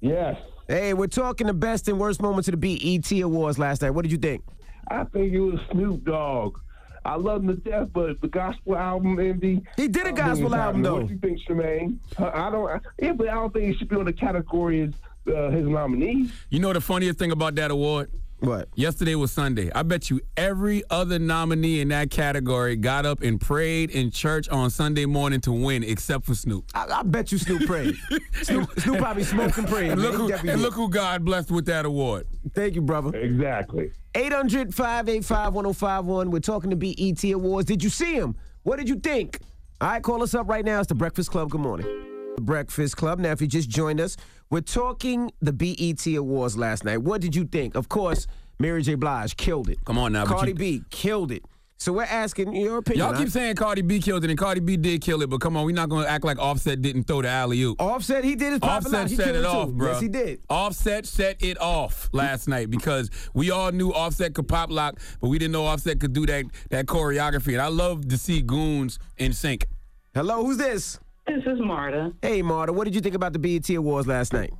Yes. Hey, we're talking the best and worst moments of the BET Awards last night. What did you think? I think it was Snoop Dogg. I love him to death, but the gospel album, Envy. He did a gospel think album, happening. though. What do you think, Tremaine? Uh, I don't. I, yeah, but I don't think he should be on the category as uh, his nominee. You know the funniest thing about that award? What? Yesterday was Sunday. I bet you every other nominee in that category got up and prayed in church on Sunday morning to win, except for Snoop. I, I bet you Snoop prayed. Snoop, Snoop probably smoked and prayed. And look, who, and look who God blessed with that award. Thank you, brother. Exactly. 800 585 1051. We're talking to BET Awards. Did you see him? What did you think? All right, call us up right now. It's the Breakfast Club. Good morning. The Breakfast Club. Now, if you just joined us, we're talking the BET Awards last night. What did you think? Of course, Mary J. Blige killed it. Come on now, Cardi you- B killed it. So we're asking your opinion. Y'all keep saying Cardi B killed it, and Cardi B did kill it, but come on, we're not going to act like Offset didn't throw the alley oop. Offset, he did his Offset set it it off, bro. Yes, he did. Offset set it off last night because we all knew Offset could pop lock, but we didn't know Offset could do that that choreography. And I love to see goons in sync. Hello, who's this? This is Marta. Hey, Marta, what did you think about the BET Awards last night?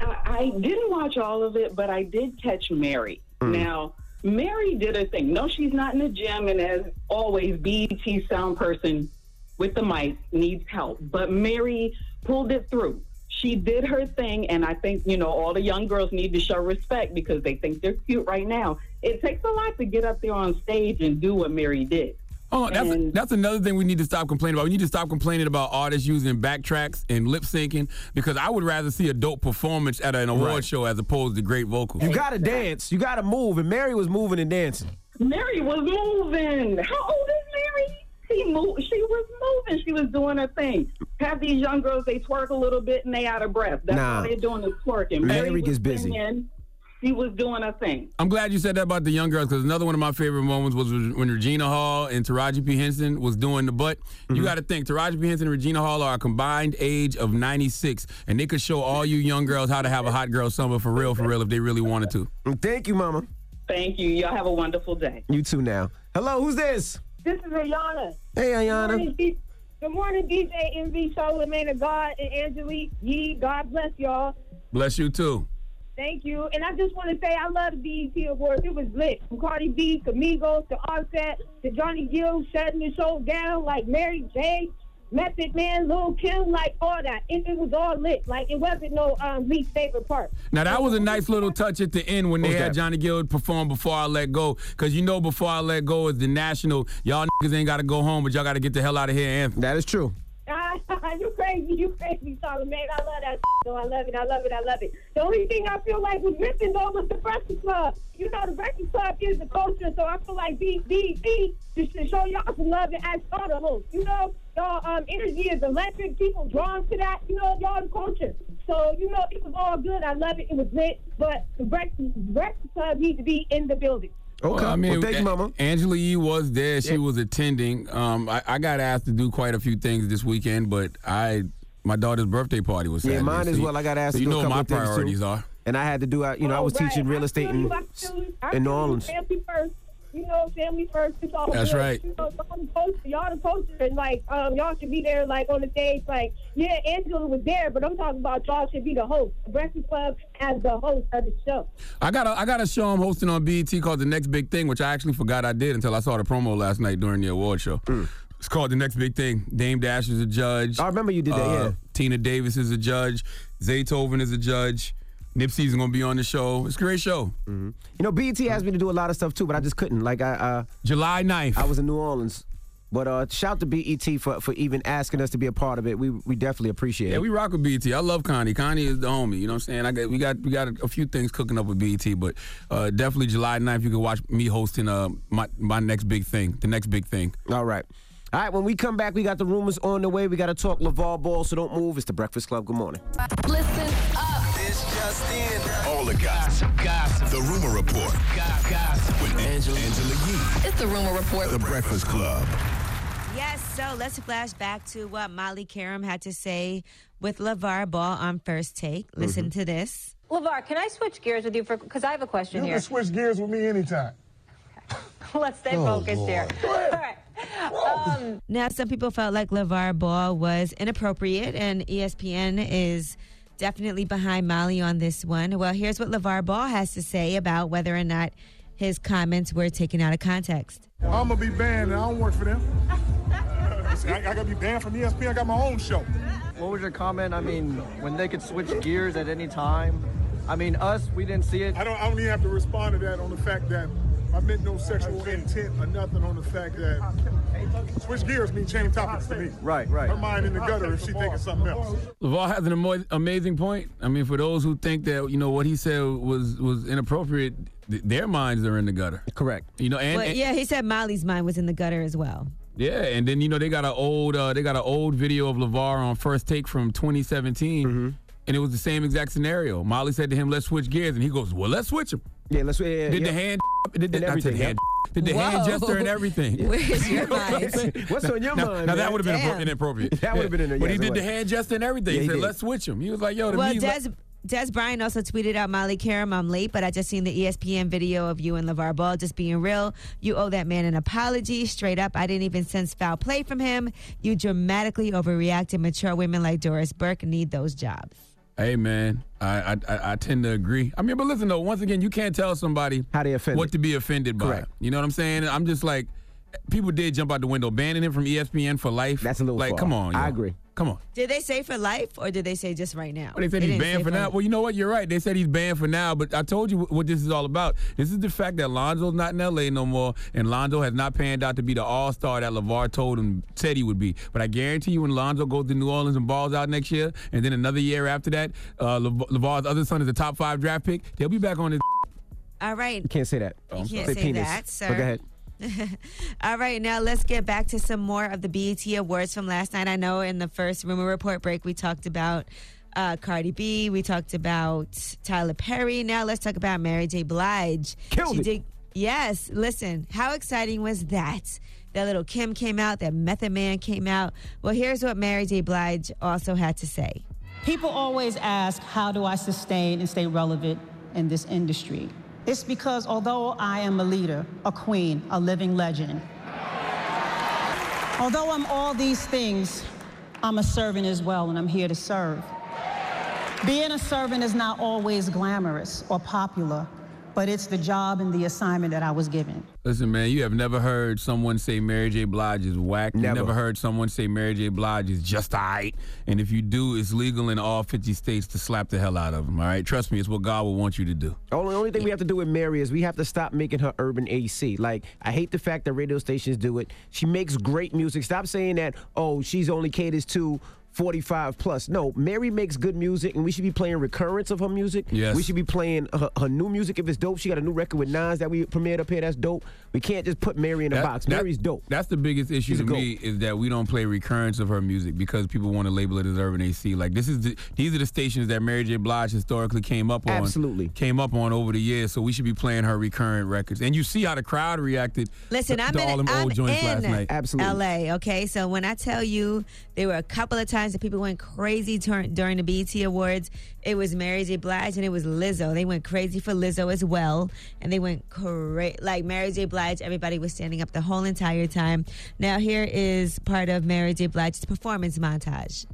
I, I didn't watch all of it, but I did catch Mary. Mm. Now, Mary did her thing. No, she's not in the gym, and as always, BET sound person with the mic needs help. But Mary pulled it through. She did her thing, and I think, you know, all the young girls need to show respect because they think they're cute right now. It takes a lot to get up there on stage and do what Mary did. Oh, that's And- that's another thing we need to stop complaining about. We need to stop complaining about artists using backtracks and lip syncing because I would rather see a dope performance at an award Right. show as opposed to great vocals. You gotta dance. You gotta move. And Mary was moving and dancing. Mary was moving. How old is Mary? She moved. She was moving. She was doing her thing. Have these young girls they twerk a little bit and they out of breath. That's Nah. all they're doing is twerking. Mary was gets busy. singing. She was doing her thing. I'm glad you said that about the young girls because another one of my favorite moments was when Regina Hall and Taraji P. Henson was doing the butt. Mm-hmm. You got to think Taraji P. Henson and Regina Hall are a combined age of 96, and they could show all you young girls how to have a hot girl summer for real, for real, if they really wanted to. Thank you, Mama. Thank you. Y'all have a wonderful day. You too now. Hello, who's this? This is Ayana. Hey, Ayana. Good morning, D- Good morning, DJ Envy Soul, Man of God, and Angelique Yee. God bless y'all. Bless you too. Thank you. And I just want to say I love the BET Awards. It was lit. From Cardi B to Migos to Offset to Johnny Gill shutting the show down like Mary J. Method Man, Lil Kim, like all that. It, it was all lit. Like it wasn't no um, least favorite part. Now that was a nice little touch at the end when they What's had that? Johnny Gill perform "Before I Let Go" because you know "Before I Let Go" is the national. Y'all niggas ain't got to go home, but y'all got to get the hell out of here anthem. That is true. you crazy, you crazy, Solomon. I love that. though. I love it. I love it. I love it. The only thing I feel like was missing though was the Breakfast Club. You know, the Breakfast Club is the culture, so I feel like B B B to show y'all some love and ask y'all the host. You know, y'all um energy is electric. People drawn to that. You know, y'all the culture. So you know, it was all good. I love it. It was lit, but the Breakfast Breakfast Club needs to be in the building. Okay. Well, I mean, Well, thank you, Mama. Angela Yee was there. She was attending. Um, I, I got asked to do quite a few things this weekend, but I my daughter's birthday party was Yeah, mine as so you- well. I got asked so to you do know a couple what my of things, too. priorities are. And I had to do, uh, you know, I was Oh, right. teaching real estate I feel in, you. I feel you. I in feel New you. Orleans. Family first. You know, family first. It's all That's good. right. You know, y'all the coach, y'all the coaches, and like, um, y'all should be there, like on the stage. Like, yeah, Angela was there, but I'm talking about y'all should be the host. The Breakfast Club as the host of the show. I got a, I got a show I'm hosting on BET called The Next Big Thing, which I actually forgot I did until I saw the promo last night during the award show. It's called The Next Big Thing. Dame Dash is a judge. I remember you did that, yeah. Tina Davis is a judge. Zaytoven is a judge. Nipsey's gonna be on the show. It's a great show. You know, BET asked me to do a lot of stuff too, but I just couldn't. Like I, uh, July 9th. I was in New Orleans. But uh, shout to BET for, for even asking us to be a part of it. We we definitely appreciate Yeah, it. Yeah, we rock with BET. I love Connie. Connie is the homie. You know what I'm saying? I got we got we got a, a few things cooking up with BET, but uh, definitely July 9th you can watch me hosting uh my my next big thing, the next big thing. All right. All right, when we come back, we got the rumors on the way. We got to talk LeVar Ball, so don't move. It's the Breakfast Club. Good morning. Listen up. This just in. All the gossip. Gossip. The rumor report. Gossip. With Angela, Angela Yee. It's the rumor report. The Breakfast Club. Yes, so let's flash back to what Molly Qerim had to say with LeVar Ball on First Take. Listen to this. LeVar, can I switch gears with you for because I have a question You here. You can switch gears with me anytime. Okay. Let's stay Oh, focused Lord. here. All right. Um, Now, some people felt like LeVar Ball was inappropriate, and ESPN is definitely behind Molly on this one. Well, here's what LeVar Ball has to say about whether or not his comments were taken out of context. I'm gonna be banned, and I don't work for them. I, I gotta be banned from ESPN. I got my own show. What was your comment? I mean, when they could switch gears at any time. I mean, us, we didn't see it. I don't. I don't even have to respond to that on the fact that I meant no sexual intent or nothing on the fact that switch gears mean change topics to me. Right, right. Her mind in the gutter if she thinking something else. LeVar has an amo- amazing point. I mean, for those who think that you know what he said was was inappropriate, th- their minds are in the gutter. Correct. You know, and, but and- yeah, he said Molly's mind was in the gutter as well. yeah, and then you know they got an old uh, they got an old video of LeVar on first take from 2017, Mm-hmm. And it was the same exact scenario. Molly said to him, "Let's switch gears," and he goes, "Well, let's switch them." Yeah, let's. Yeah, did yeah. the hand? Did the, And I said everything, hand? yep. Did the hand gesture and everything? Where's your You know what I'm mind? saying? What's on your now, mind, Now that would have been inappropriate. That would've been in a- But he did the hand gesture and everything. Yeah, he he said, did. "Let's switch them." He was like, "Yo, to Well, me, Des, Dez Bryant also tweeted out Molly Qerim, I'm late, but I just seen the ESPN video of you and LeVar Ball just being real. You owe that man an apology. Straight up, I didn't even sense foul play from him. You dramatically overreacted. Mature women like Doris Burke need those jobs. Hey man, I, I I tend to agree. I mean, but listen though, once again, you can't tell somebody how they offended. what to be offended by. Correct. You know what I'm saying? I'm just like, people did jump out the window, banning him from ESPN for life. That's a little like, far. come on, I agree. Come on. Did they say for life or did they say just right now? Well, they said he's banned for now. Well, you know what? You're right. They said he's banned for now, but I told you what this is all about. This is the fact that Lonzo's not in LA no more, and Lonzo has not panned out to be the all star that LeVar told him said he would be. But I guarantee you, when Lonzo goes to New Orleans and balls out next year, and then another year after that, uh, Le- LeVar's other son is a top five draft pick, they'll be back on his. All right. You can't say that. You can't Say say penis. that, sir. But go ahead. All right, now let's get back to some more of the BET awards from last night. I know in the first rumor report break we talked about uh, Cardi B, we talked about Tyler Perry. Now let's talk about Mary J. Blige. Killed she it. Did, yes, listen, how exciting was that? That little Kim came out, that Method Man came out. Well, here's what Mary J. Blige also had to say. People always ask, how do I sustain and stay relevant in this industry? It's because although I am a leader, a queen, a living legend, although I'm all these things, I'm a servant as well, and I'm here to serve. Being a servant is not always glamorous or popular, but it's the job and the assignment that I was given. Listen, man, you have never heard someone say Mary J. Blige is whack. You've Never. never heard someone say Mary J. Blige is just alright. And if you do, it's legal in all 50 states to slap the hell out of them, all right? Trust me, it's what God will want you to do. Only only thing we have to do with Mary is we have to stop making her urban AC. Like I hate the fact that radio stations do it. She makes great music. Stop saying that. Oh, she's only caters to. 45 plus. No, Mary makes good music, and we should be playing recurrence of her music. Yes. We should be playing her, her new music if it's dope. She got a new record with Nas that we premiered up here. That's dope. We can't just put Mary in a That- box. that- Mary's dope. That's the biggest issue She's to me is that we don't play recurrence of her music because people want to label it as urban AC. Like this is the, these are the stations that Mary J. Blige historically came up on. Absolutely. came up on over the years. So we should be playing her recurrent records. And you see how the crowd reacted. Listen, to, I'm to in, all them I'm old joints last in night. LA, okay? So when I tell you there were a couple of times that people went crazy dur- during the BET Awards, it was Mary J. Blige and it was Lizzo. They went crazy for Lizzo as well. And they went crazy. Like Mary J. Blige, everybody was standing up the whole entire time. Now, here is part of Mary J. Blige's performance montage.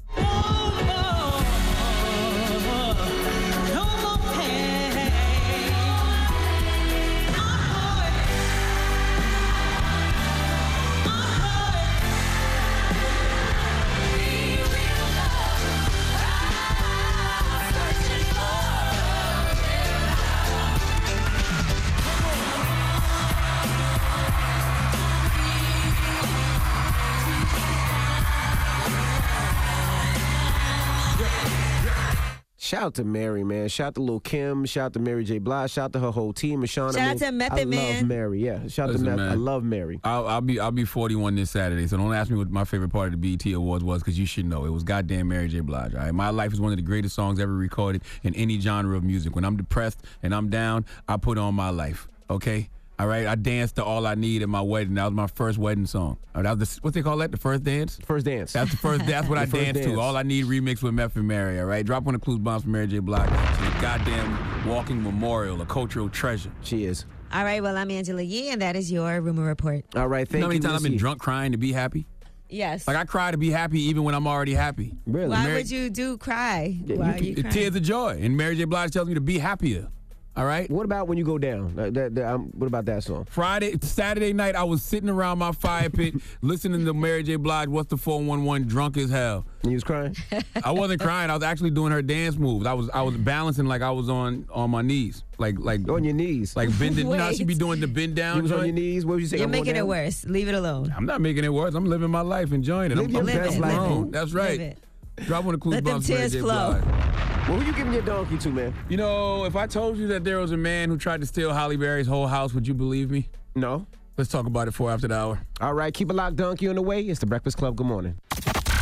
Shout out to Mary, man. Shout out to Lil Kim. Shout out to Mary J. Blige. Shout out to her whole team. And Sean, Shout out to Method I Man. love Mary. Yeah. Shout out Listen, to Meth. man. I love Mary. I'll, I'll be I'll be 41 this Saturday, so don't ask me what my favorite part of the BET Awards was, because you should know it was goddamn Mary J. Blige. All right, my life is one of the greatest songs ever recorded in any genre of music. When I'm depressed and I'm down, I put on my life. Okay. All right, I danced to All I Need at my wedding. That was my first wedding song. All right, that was the, what they call that, the first dance? First dance. That's the first. That's what I danced dance. to. All I Need remix with Meth and Mary. All right, drop one of Clue's Bombs from Mary J. Blige. She's a goddamn walking memorial, a cultural treasure. She is. All right, well, I'm Angela Yee, and that is your rumor report. All right, thank you know how many times I've been drunk crying to be happy? Yes. Like I cry to be happy even when I'm already happy. Really? Why Mary- would you do cry? Why are you crying? Tears of joy. And Mary J. Blige tells me to be happier. All right. What about when you go down? That, that, that, um, what about that song? Friday, Saturday night, I was sitting around my fire pit listening to Mary J. Blige, What's the 411, drunk as hell. And you was crying? I wasn't crying. I was actually doing her dance moves. I was I was balancing like I was on on my knees. Like like on your knees. Like bending. You know how she be doing the bend down You was on your knees? What would you say? You're I'm making it down? worse. Leave it alone. I'm not making it worse. I'm living my life, enjoying it. Live I'm, your I'm best life, That's right. Live it. Drop one of Clue's Let them Bumps, Mary tears J. flow. Blige. Well, who you giving your donkey to, man? You know, if I told you that there was a man who tried to steal Halle Berry's whole house, would you believe me? No. Let's talk about it for after the hour. All right, keep a locked, donkey on the way. It's the Breakfast Club. Good morning.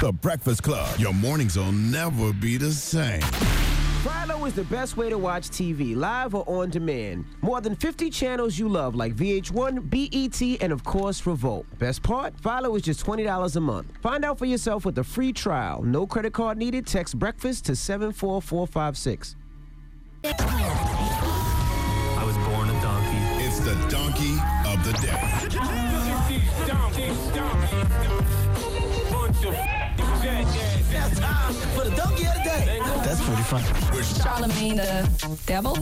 The Breakfast Club. Your mornings will never be the same. Philo is the best way to watch TV, live or on demand. More than 50 channels you love, like VH1, BET, and of course, Revolt. Best part? Philo is just $20 a month. Find out for yourself with a free trial. No credit card needed. Text breakfast to 74456. I was born a donkey. It's the donkey of the day. For the donkey of the day. That's pretty funny. Charlamagne the devil.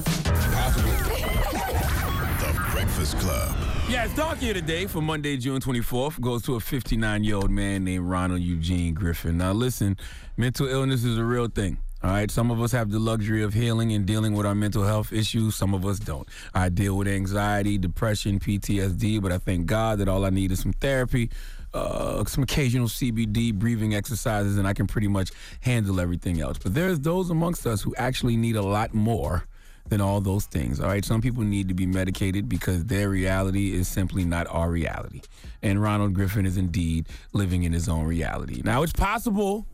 The Breakfast Club. Yes, Donkey of the Day for Monday, June 24th goes to a 59 year old man named Ronald Eugene Griffin. Now, listen, mental illness is a real thing. All right, some of us have the luxury of healing and dealing with our mental health issues. Some of us don't. I deal with anxiety, depression, PTSD, but I thank God that all I need is some therapy, uh, some occasional CBD, breathing exercises, and I can pretty much handle everything else. But there's those amongst us who actually need a lot more than all those things. All right, some people need to be medicated because their reality is simply not our reality. And Ronald Griffin is indeed living in his own reality. Now, it's possible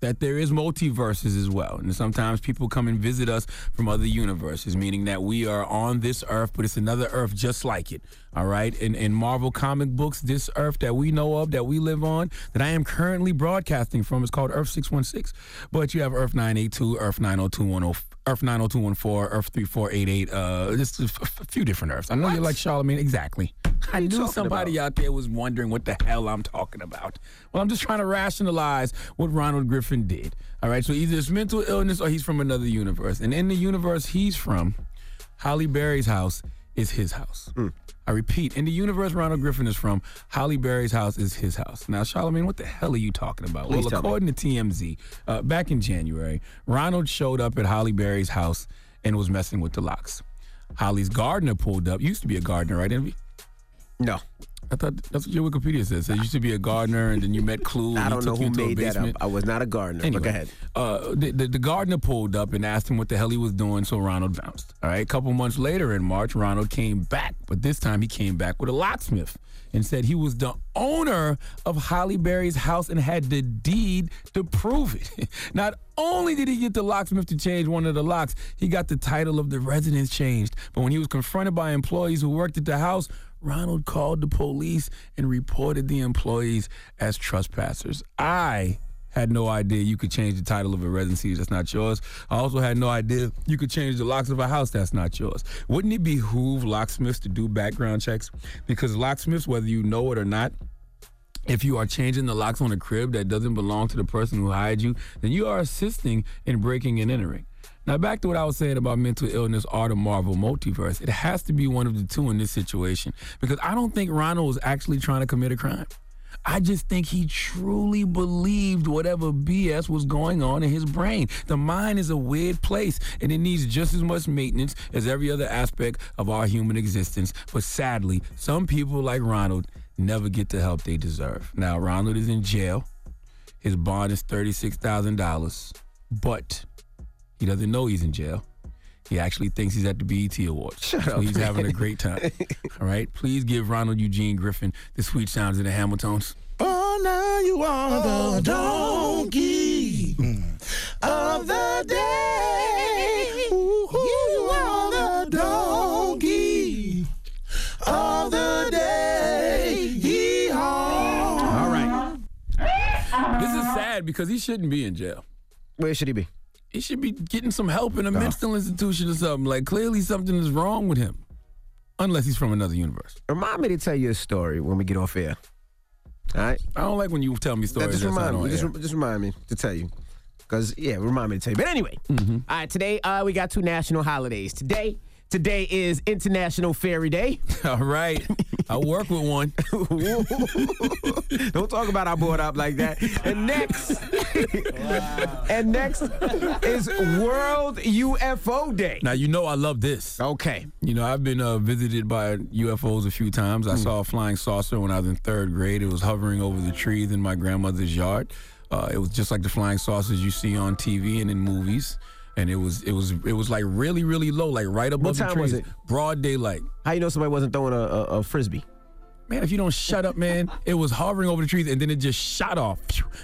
that there is multiverses as well. And sometimes people come and visit us from other universes, meaning that we are on this earth, but it's another earth just like it. All right. In, in Marvel comic books, this earth that we know of, that we live on, that I am currently broadcasting from is called Earth 616. But you have Earth 982, Earth 90210. Earth 90214, Earth 3488, uh, just a, f- a few different Earths. I know you're like Charlamagne. Exactly. I knew somebody about? out there was wondering what the hell I'm talking about. Well, I'm just trying to rationalize what Ronald Griffin did. All right, so either it's mental illness or he's from another universe. And in the universe he's from, Halle Berry's house is his house. I repeat, in the universe Ronald Griffin is from, Halle Berry's house is his house. Now, Charlamagne, what the hell are you talking about? Please well, tell me. according to TMZ, uh, back in January, Ronald showed up at Halle Berry's house and was messing with the locks. Halle's gardener pulled up. Used to be a gardener, right? No. I thought that's what your Wikipedia says. It you used to be a gardener and then you met Clue. and I don't know who made that up. I was not a gardener. Anyway, go ahead. Uh, the, the, the gardener pulled up and asked him what the hell he was doing, so Ronald bounced. All right. A couple months later in March, Ronald came back, but this time he came back with a locksmith and said he was the owner of Halle Berry's house and had the deed to prove it. Not only did he get the locksmith to change one of the locks, he got the title of the residence changed. But when he was confronted by employees who worked at the house, Ronald called the police and reported the employees as trespassers. I had no idea you could change the title of a residency that's not yours. I also had no idea you could change the locks of a house that's not yours. Wouldn't it behoove locksmiths to do background checks? Because locksmiths, whether you know it or not, if you are changing the locks on a crib that doesn't belong to the person who hired you, then you are assisting in breaking and entering. Now, back to what I was saying about mental illness or the Marvel multiverse. It has to be one of the two in this situation because I don't think Ronald was actually trying to commit a crime. I just think he truly believed whatever BS was going on in his brain. The mind is a weird place and it needs just as much maintenance as every other aspect of our human existence. But sadly, some people like Ronald never get the help they deserve. Now, Ronald is in jail. His bond is $36,000, but he doesn't know he's in jail. He actually thinks he's at the BET Awards. so up. he's having a great time. All right. Please give Ronald Eugene Griffin the sweet sounds of the Hamiltones. Oh, now you are the oh, donkey mm. of the day. You are the donkey of the day. Yeehaw. All right. This is sad because he shouldn't be in jail. Where should he be? He should be getting some help in a mental institution or something. Like clearly something is wrong with him. Unless he's from another universe. Remind me to tell you a story when we get off air. All right? I don't like when you tell me stories. just remind me. Just, re- just remind me to tell you. Because, yeah, remind me to tell you. But anyway, all right, today uh, we got two national holidays. Today, today is International Fairy Day. All right. I work with one. Don't talk about our board up like that. And next, and next is World UFO Day. Now you know I love this. Okay. You know I've been uh, visited by UFOs a few times. I saw a flying saucer when I was in third grade. It was hovering over the trees in my grandmother's yard. Uh, it was just like the flying saucers you see on TV and in movies. And it was it was it was like really really low, like right above time the trees. was it? Broad daylight. How you know somebody wasn't throwing a, a, a frisbee? Man, if you don't shut up, man, it was hovering over the trees and then it just shot off.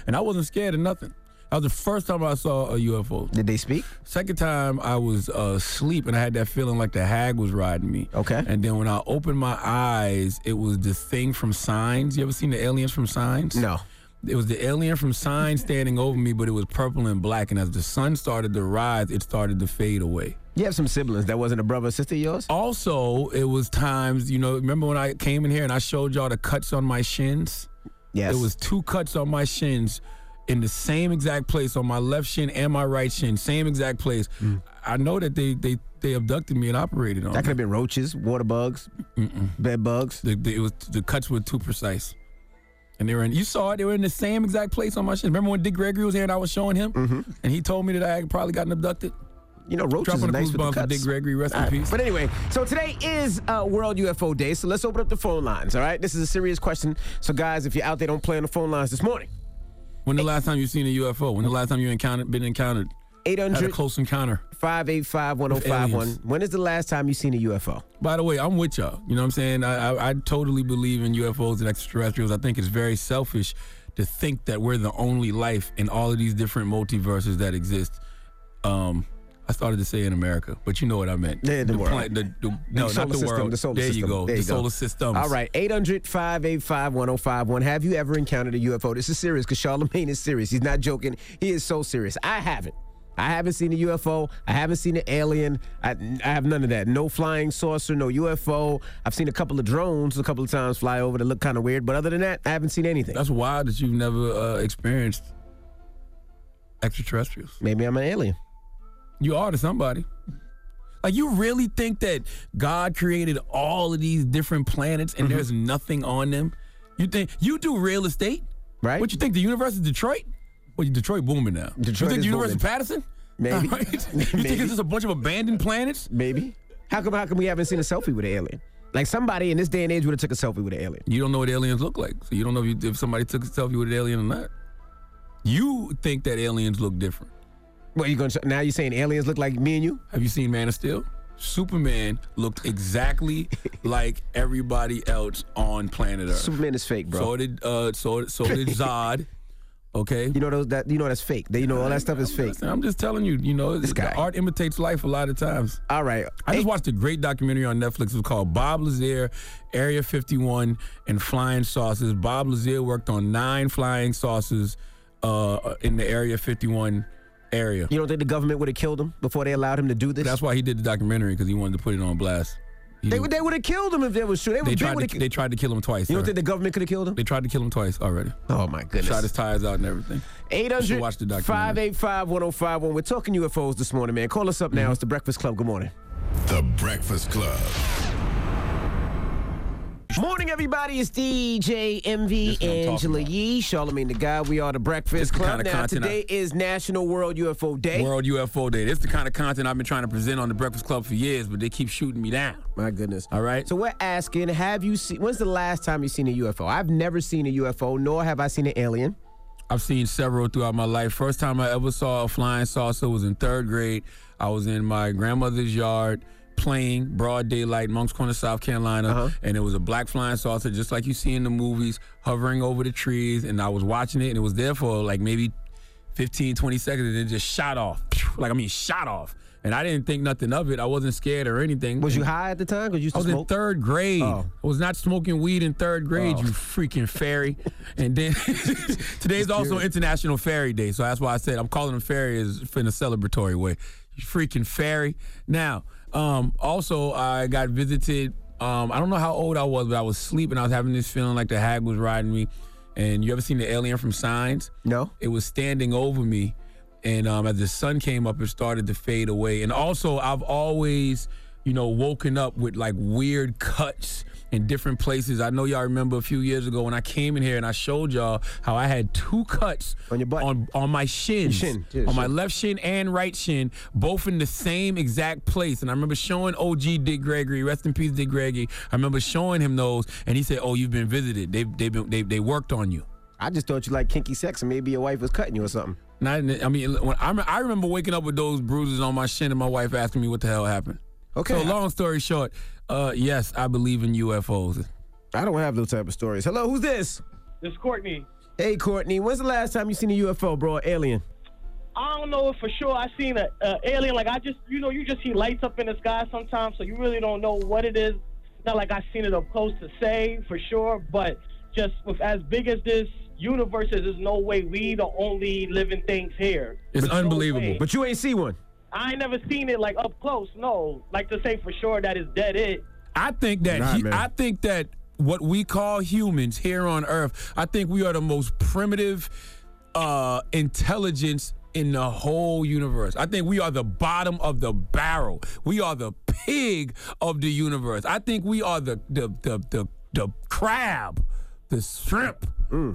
And I wasn't scared of nothing. That was the first time I saw a UFO. Did they speak? Second time I was uh, asleep and I had that feeling like the hag was riding me. Okay. And then when I opened my eyes, it was the thing from Signs. You ever seen the aliens from Signs? No. It was the alien from Signs standing over me, but it was purple and black. And as the sun started to rise, it started to fade away. You have some siblings. That wasn't a brother or sister of yours? Also, it was times, you know, remember when I came in here and I showed y'all the cuts on my shins? Yes. It was two cuts on my shins in the same exact place on my left shin and my right shin, same exact place. Mm. I know that they they they abducted me and operated on. That could have been roaches, water bugs, bed bugs. The, the, it was the cuts were too precise, and they were in. You saw it. They were in the same exact place on my shit. Remember when Dick Gregory was here and I was showing him, Mm-hmm. and he told me that I had probably gotten abducted. You know, roaches Dropping are nice with the cuts. Dick Gregory. Rest All in peace. But anyway, so today is uh, World UFO Day, so let's open up the phone lines. All right, this is a serious question. So guys, if you're out there, don't play on the phone lines this morning. When the last time you seen a UFO? When the last time you encountered been encountered? Had a close encounter. 585 1051. When is the last time you seen a UFO? By the way, I'm with y'all. You know what I'm saying? I, I, I totally believe in UFOs and extraterrestrials. I think it's very selfish to think that we're the only life in all of these different multiverses that exist. Um, I started to say in America, but you know what I meant. Yeah, the world. planet- the- the- no, not the system, world. The solar there system. you go. There the you go. solar system. All right, 800 585 1051. Have you ever encountered a UFO? This is serious because Charlamagne is serious. He's not joking. He is so serious. I haven't. I haven't seen a UFO. I haven't seen an alien. I, I have none of that. No flying saucer, no UFO. I've seen a couple of drones a couple of times fly over that look kind of weird, but other than that, I haven't seen anything. That's wild that you've never uh, experienced extraterrestrials. Maybe I'm an alien. You are to somebody. Like you really think that God created all of these different planets and Mm-hmm. there's nothing on them? You think you do real estate, right? What you think the universe is Detroit? Well, Detroit booming now. Detroit you think the universe booming. is Patterson? Maybe. Right? You think it's just a bunch of abandoned planets? Maybe. How come? How come we haven't seen a selfie with an alien? Like somebody in this day and age would have took a selfie with an alien. You don't know what aliens look like, so you don't know if, you, if somebody took a selfie with an alien or not. You think that aliens look different. What you going to now? You're saying aliens look like me and you? Have you seen Man of Steel? Superman looked exactly like everybody else on planet Earth. Superman is fake, bro. So did uh, so so did Zod. Okay. You know those that you know that's fake. They, you know all that stuff is fake. Listen, I'm just telling you. You know, This the guy. art imitates life a lot of times. All right. I just watched a great documentary on Netflix. It was called Bob Lazar, Area 51, and Flying Saucers. Bob Lazar worked on nine flying saucers uh, in the Area 51 area. You don't think the government would have killed him before they allowed him to do this? That's why he did the documentary because he wanted to put it on blast. He They, would- they would have killed him if they was true. They, they, would- they tried to, they tried to kill him twice. You don't sir. think the government could have killed him? They tried to kill him twice already. Oh my goodness! Shot his tires out and everything. You 800 watch the documentary. 585 1051. We're talking UFOs this morning, man. Call us up Mm-hmm. now. It's the Breakfast Club. Good morning. The Breakfast Club. Morning, everybody. It's DJ Envy is what I'm talking Angela. Yee, Charlamagne the Guy. We are the Breakfast the Club. kind of now, today is National World UFO Day. World UFO Day. This is the kind of content I've been trying to present on the Breakfast Club for years, but they keep shooting me down. My goodness. All right. So we're asking, have you seen? When's the last time you seen a UFO? I've never seen a UFO, nor have I seen an alien. I've seen several throughout my life. First time I ever saw a flying saucer was in third grade. I was in my grandmother's yard playing broad daylight, Moncks Corner, South Carolina, Uh-huh. and it was a black flying saucer, just like you see in the movies, hovering over the trees. And I was watching it, and it was there for like maybe 15, 20 seconds, and it just shot off. Like, I mean, shot off. And I didn't think nothing of it. I wasn't scared or anything. Was you high at the time? Because you I was in third grade. Oh. I was not smoking weed in third grade, Oh. you freaking fairy. and then today's also International Fairy Day, so that's why I said I'm calling them fairies in a celebratory way. You freaking fairy. Now, um, also I got visited. Um, I don't know how old I was, but I was sleeping. I was having this feeling like the hag was riding me. And you ever seen the alien from Signs? No. It was standing over me, and um, as the sun came up, it started to fade away. And also, I've always, you know, woken up with like weird cuts in different places. I know y'all remember a few years ago when I came in here and I showed y'all how I had two cuts on your butt, on, on my shins, shin, yeah, on my left shin and right shin, both in the same exact place. And I remember showing OG Dick Gregory, rest in peace, Dick Gregory. I remember showing him those, and he said, "Oh, you've been visited. They they been they they worked on you." I just thought you like kinky sex, and maybe your wife was cutting you or something. Not, I mean, when I, I remember waking up with those bruises on my shin and my wife asking me what the hell happened. Okay. So long story short, uh, yes, I believe in UFOs. I don't have those type of stories. Hello, who's this? This is Courtney. Hey, Courtney. When's the last time you seen a UFO, bro? Alien? I don't know for sure I seen a, a alien. Like I just, you know, you just see lights up in the sky sometimes, so you really don't know what it is. Not like I seen it up close to say for sure, but just with as big as this universe is, there's no way we the only living things here. It's There's unbelievable. way. But you ain't see one. I ain't never seen it like up close. No, like to say for sure that is dead. It. I think that Nah, he. I think that what we call humans here on Earth, I think we are the most primitive uh, intelligence in the whole universe. I think we are the bottom of the barrel. We are the pig of the universe. I think we are the the the the, the crab, the shrimp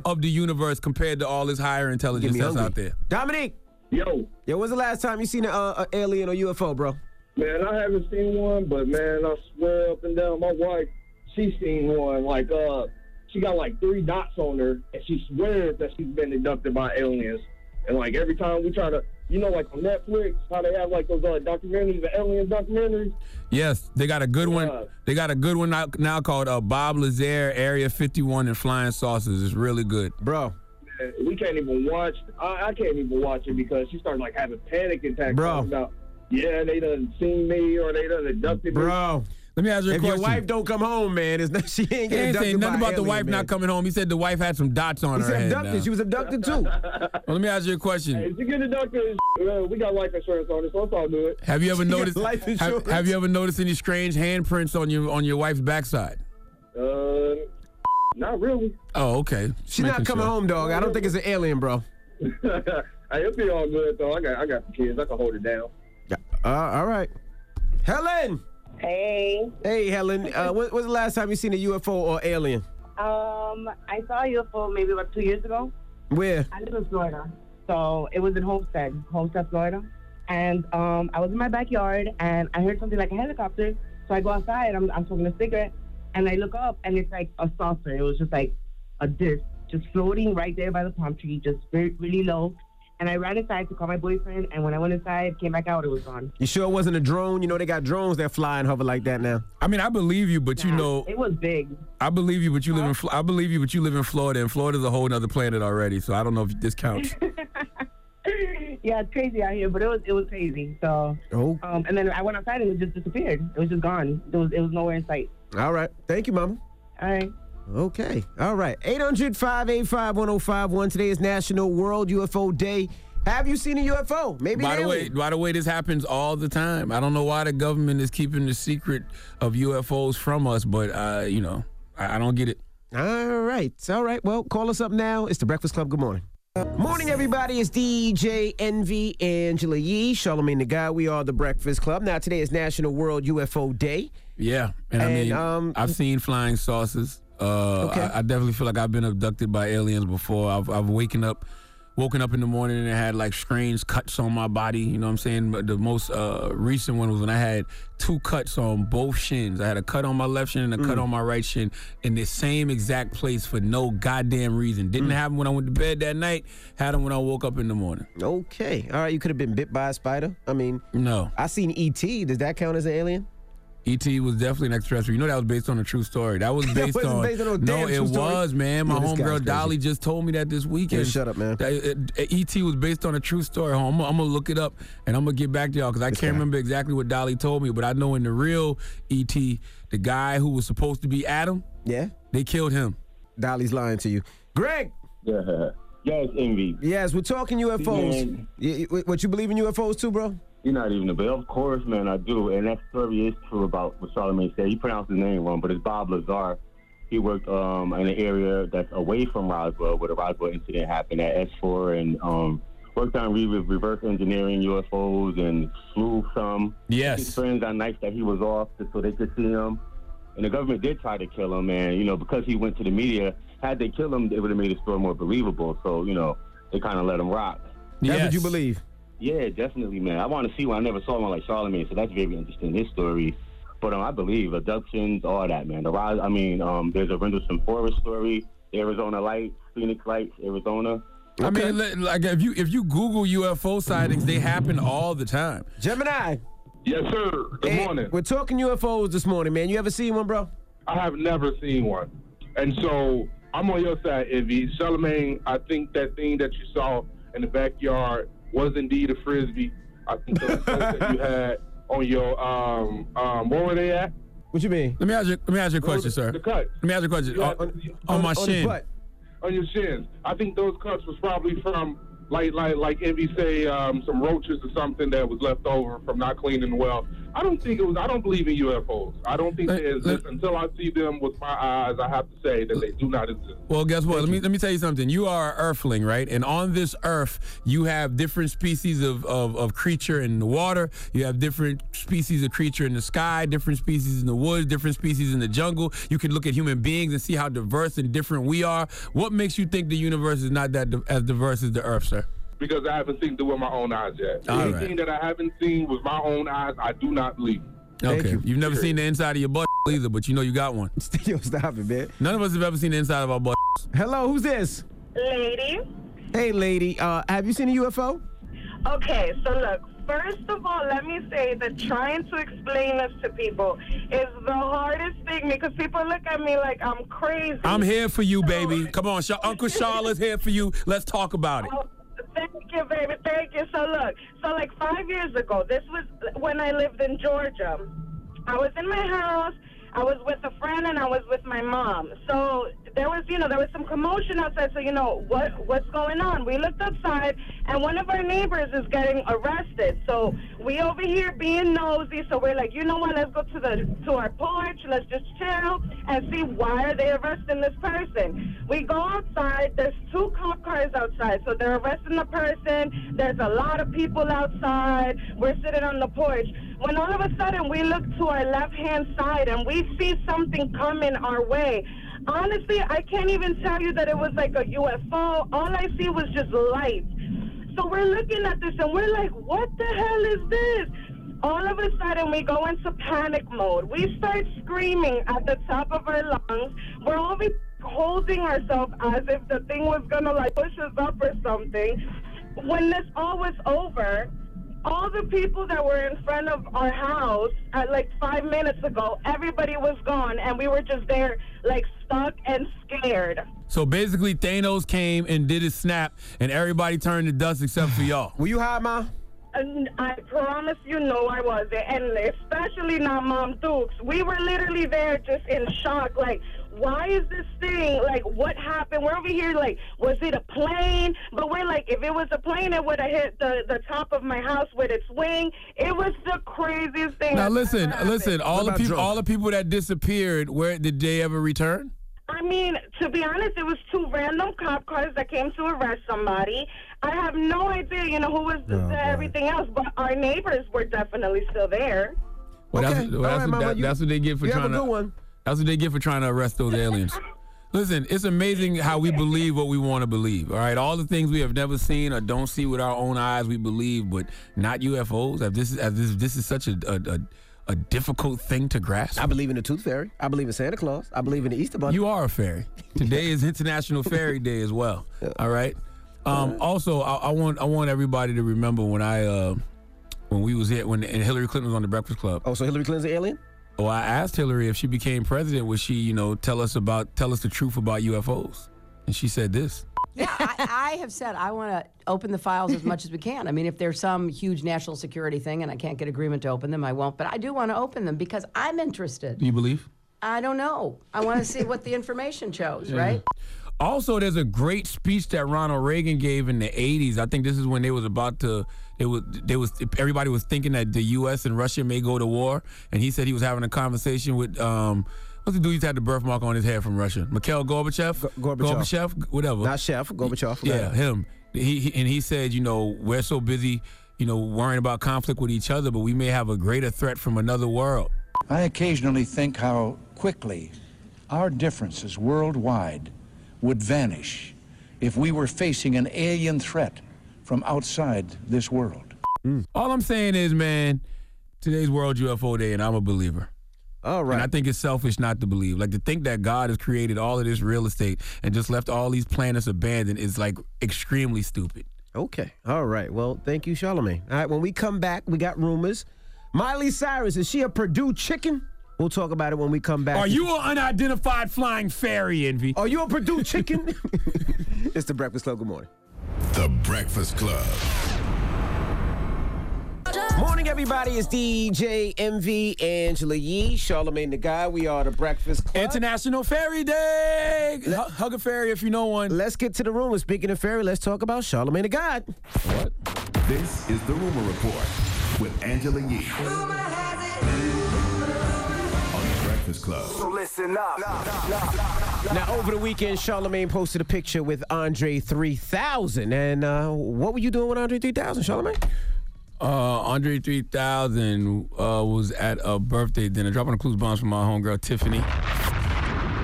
of the universe compared to all this higher intelligence that's hungry. out there. Dominique. Yo. Yo, when's the last time you seen an uh, a alien or UFO, bro? Man, I haven't seen one, but man, I swear up and down, my wife, she seen one. Like, uh, she got like three dots on her, and she swears that she's been abducted by aliens. And like every time we try to, you know, like on Netflix, how they have like those uh, documentaries, the alien documentaries. Yes, they got a good one. They got a good one now, now called uh, Bob Lazar Area 51 and Flying Saucers. It's really good. Bro. Man, we can't even watch. I, I can't even watch it because she started like having panic attacks. Bro. About, yeah, they done seen me or they done abducted me. Bro. Let me ask you a if question. your wife don't come home, man, it's not, she ain't He getting ain't saying abducted nothing by about the wife man. not coming home. He said the wife had some dots on He her said head. abducted. now. She was abducted too. Well, let me ask you a question. If you get abducted, uh, we got life insurance on it, so it's all good. Have you ever She noticed? life Have, insurance? have you ever noticed any strange handprints on your on your wife's backside? Uh, not really. Oh, okay. She's not coming sure. home, dog. I don't think it's an alien, bro. hey, it'll be all good though. I got I got the kids. I can hold it down. Uh, all right. Helen. Hey. Hey, Helen. Uh, when, when's the last time you seen a UFO or alien? Um, I saw a UFO maybe about two years ago. Where? I live in Florida, so it was in Homestead, Homestead, Florida. And um, I was in my backyard, and I heard something like a helicopter. So I go outside. I'm, I'm smoking a cigarette, and I look up, and it's like a saucer. It was just like a disc, just floating right there by the palm tree, just very, really low. And I ran inside to call my boyfriend, and when I went inside, came back out, it was gone. You sure it wasn't a drone? You know they got drones that fly and hover like that now. I mean, I believe you, but you know, It was big. I believe you, but you live in. I believe you, but you live in Florida, and Florida's a whole other planet already. So I don't know if this counts. yeah, it's crazy out here, but it was it was crazy. So, Oh. um, and then I went outside and it just disappeared. It was just gone. It was it was nowhere in sight. All right. Thank you, Mama. All right. Okay. All right. 800 585 1051. Today is National World UFO Day. Have you seen a UFO? Maybe by the way, by the way, this happens all the time. I don't know why the government is keeping the secret of UFOs from us, but uh, you know, I, I don't get it. All right. All right. Well, call us up now. It's the Breakfast Club. Good morning. Morning, everybody. It's DJ Envy, Angela Yee, Charlamagne the Guy. We are the Breakfast Club. Now, today is National World UFO Day. Yeah, and, I mean, um, I've seen flying saucers. Uh, Okay. I, I definitely feel like I've been abducted by aliens before. I've, I've waken up, woken up in the morning and had like strange cuts on my body. You know what I'm saying? But the most uh, recent one was when I had two cuts on both shins. I had a cut on my left shin and a cut Mm. on my right shin in the same exact place for no goddamn reason. Mm. Didn't happen when I went to bed that night. Had them when I woke up in the morning. Okay. All right. You could have been bit by a spider. I mean, no. I seen E.T. Does that count as an alien? E.T. Was definitely an extraterrestrial. You know that was based on a true story. That was That based wasn't on. based on no no, damn it story. was, man. My Yeah, homegirl. Dolly just told me that this weekend. Yeah, shut up, man. That, E.T. was based on a true story. I'm, gonna- I'm gonna look it up and I'm gonna get back to y'all because I can't remember exactly what Dolly told me, but I know in the real E.T., the guy who was supposed to be Adam, yeah, they killed him. Dolly's lying to you. Greg. Yeah. Yes, envy. Yes, we're talking UFOs. Man. You- you- what you believe in UFOs too, bro? You're not even a but of course, man, I do. And that story is true about what Charlamagne said. He pronounced his name wrong, but it's Bob Lazar. He worked um, in an area that's away from Roswell, where the Roswell incident happened at S4, and um, worked on re- reverse engineering UFOs and flew some. Yes. His friends on nights that he was off just so they could see him. And the government did try to kill him, and you know because he went to the media, had they killed him, it would have made the story more believable. So you know they kind of let him rock. That's what you believe. Yeah, definitely, man. I want to see one. I never saw one like Charlamagne, so that's very interesting. His story, but um, I believe abductions, all that, man. The rise. I mean, um, there's a Rendlesham Forest story, Arizona Lights, Phoenix Lights, Arizona. I mean, like if you if you Google UFO sightings, they happen all the time. Gemini. Yes, sir. Good Hey, morning. We're talking UFOs this morning, man. You ever seen one, bro? I have never seen one. And so I'm on your side, Envy. Charlamagne, I think that thing that you saw in the backyard was indeed a frisbee. I think those that you had on your um um where were they at? What you mean? Let me ask you. Let me ask you a question, The sir. cut. Let me ask you a question. You On, on, on my shin. On your shins. I think those cuts was probably from like like like Envy say um, some roaches or something that was left over from not cleaning well. I don't think it was. I don't believe in UFOs. I don't think they exist until I see them with my eyes. I have to say that they do not exist. Well, guess what? Let me let me tell you something. You are an earthling, right? And on this earth, you have different species of, of, of creature in the water. You have different species of creature in the sky, different species in the woods, different species in the jungle. You can look at human beings and see how diverse and different we are. What makes you think the universe is not that as diverse as the earth, sir? Because I haven't seen it with my own eyes yet. All Anything that I haven't seen with my own eyes, I do not believe. Okay. You. have never seen the inside of your butt either, but you know you got one. Yo, stop it, man. None of us have ever seen the inside of our butt. Hello, who's this? Lady. Hey, lady. Uh, have you seen a UFO? Okay, so look, first of all, let me say that trying to explain this to people is the hardest thing because people look at me like I'm crazy. I'm here for you, baby. Come on, Sha- Uncle Charlotte's here for you. Let's talk about it. Thank you, baby. Thank you. So look, so like five years ago, this was when I lived in Georgia. I was in my house. I was with a friend and I was with my mom. So there was, you know, there was some commotion outside. So you know what what's going on? We looked outside and one of our neighbors is getting arrested. So we over here being nosy. So we're like, you know what? Let's go to the to our porch. Let's just chill and see why are they arresting this person. We go outside. There's two cop cars outside. So they're arresting the person. There's a lot of people outside. We're sitting on the porch. When all of a sudden we look to our left hand side and we see something coming our way. Honestly, I can't even tell you that it was like a UFO. All I see was just light. So we're looking at this and we're like, what the hell is this? All of a sudden, we go into panic mode. We start screaming at the top of our lungs. We're all holding ourselves as if the thing was gonna like push us up or something. When this all was over, all the people that were in front of our house at like five minutes ago, everybody was gone, and we were just there, like stuck and scared. So basically, Thanos came and did his snap, and everybody turned to dust except for y'all. Were you high, Ma? And I promise you, no, I wasn't, and especially not Mom Dukes. We were literally there, just in shock, like. Why is this thing like what happened? We're over here like was it a plane? But we're like if it was a plane it would have hit the, the top of my house with its wing. It was the craziest thing. Now listen, listen. All the people, all the people that disappeared. Where did they ever return? I mean, to be honest, it was two random cop cars that came to arrest somebody. I have no idea, you know, who was Oh, the, everything else, but our neighbors were definitely still there. Well, Okay. that's, well, that's, right, what, Mama, that- you- that's what they get for you have trying a to. That's what they get for trying to arrest those aliens. Listen, it's amazing how we believe what we want to believe. All right, all the things we have never seen or don't see with our own eyes, we believe, but not UFOs. This is this, this is such a, a, a a difficult thing to grasp. I believe in the Tooth Fairy. I believe in Santa Claus. I believe in the Easter Bunny. You are a fairy. Today is International Fairy Day as well. All right. Um, also, I, I want I want everybody to remember when I uh, when we was here when and Hillary Clinton was on the Breakfast Club. Oh, so Hillary Clinton's an alien? Well, I asked Hillary if she became president, would she, you know, tell us about tell us the truth about UFOs? And she said this. Yeah, I, I have said I want to open the files as much as we can. I mean, if there's some huge national security thing and I can't get agreement to open them, I won't. But I do want to open them because I'm interested. Do you believe? I don't know. I want to see what the information shows, Yeah. right? Also, there's a great speech that Ronald Reagan gave in the 80s. I think this is when they was about to they was they was everybody was thinking that the US and Russia may go to war and he said he was having a conversation with um what's the dude who's had the birthmark on his head from Russia? Mikhail Gorbachev? Gorbachev. whatever. Not Chef, Gorbachev. Yeah, him. He, he and he said, you know, we're so busy, you know, worrying about conflict with each other, but we may have a greater threat from another world. I occasionally think how quickly our differences worldwide would vanish if we were facing an alien threat from outside this world. Hmm. All I'm saying is, man, today's World UFO Day, and I'm a believer. All right. And I think it's selfish not to believe. Like to think that God has created all of this real estate and just left all these planets abandoned is like extremely stupid. Okay. All right. Well, thank you, Charlamagne. All right. When we come back, we got rumors. Miley Cyrus, is she a Perdue chicken? We'll talk about it when we come back. Are you an unidentified flying fairy, Envy? Are you a Perdue chicken? it's the Breakfast Club. Good morning. The Breakfast Club. Morning, everybody. It's DJ Envy Angela Yee, Charlamagne the Guy. We are the Breakfast Club. International Fairy Day. H- hug a fairy if you know one. Let's get to the rumor. Speaking of fairy, let's talk about Charlamagne the God. What? This is the Rumor Report with Angela Yee. Rumor has Breakfast Club. So listen up. Now, over the weekend, Charlamagne posted a picture with Andre 3000. And uh, what were you doing with Andre 3000, Charlamagne? Uh, Andre 3000 uh, was at a birthday dinner, dropping the clues bombs for my homegirl Tiffany.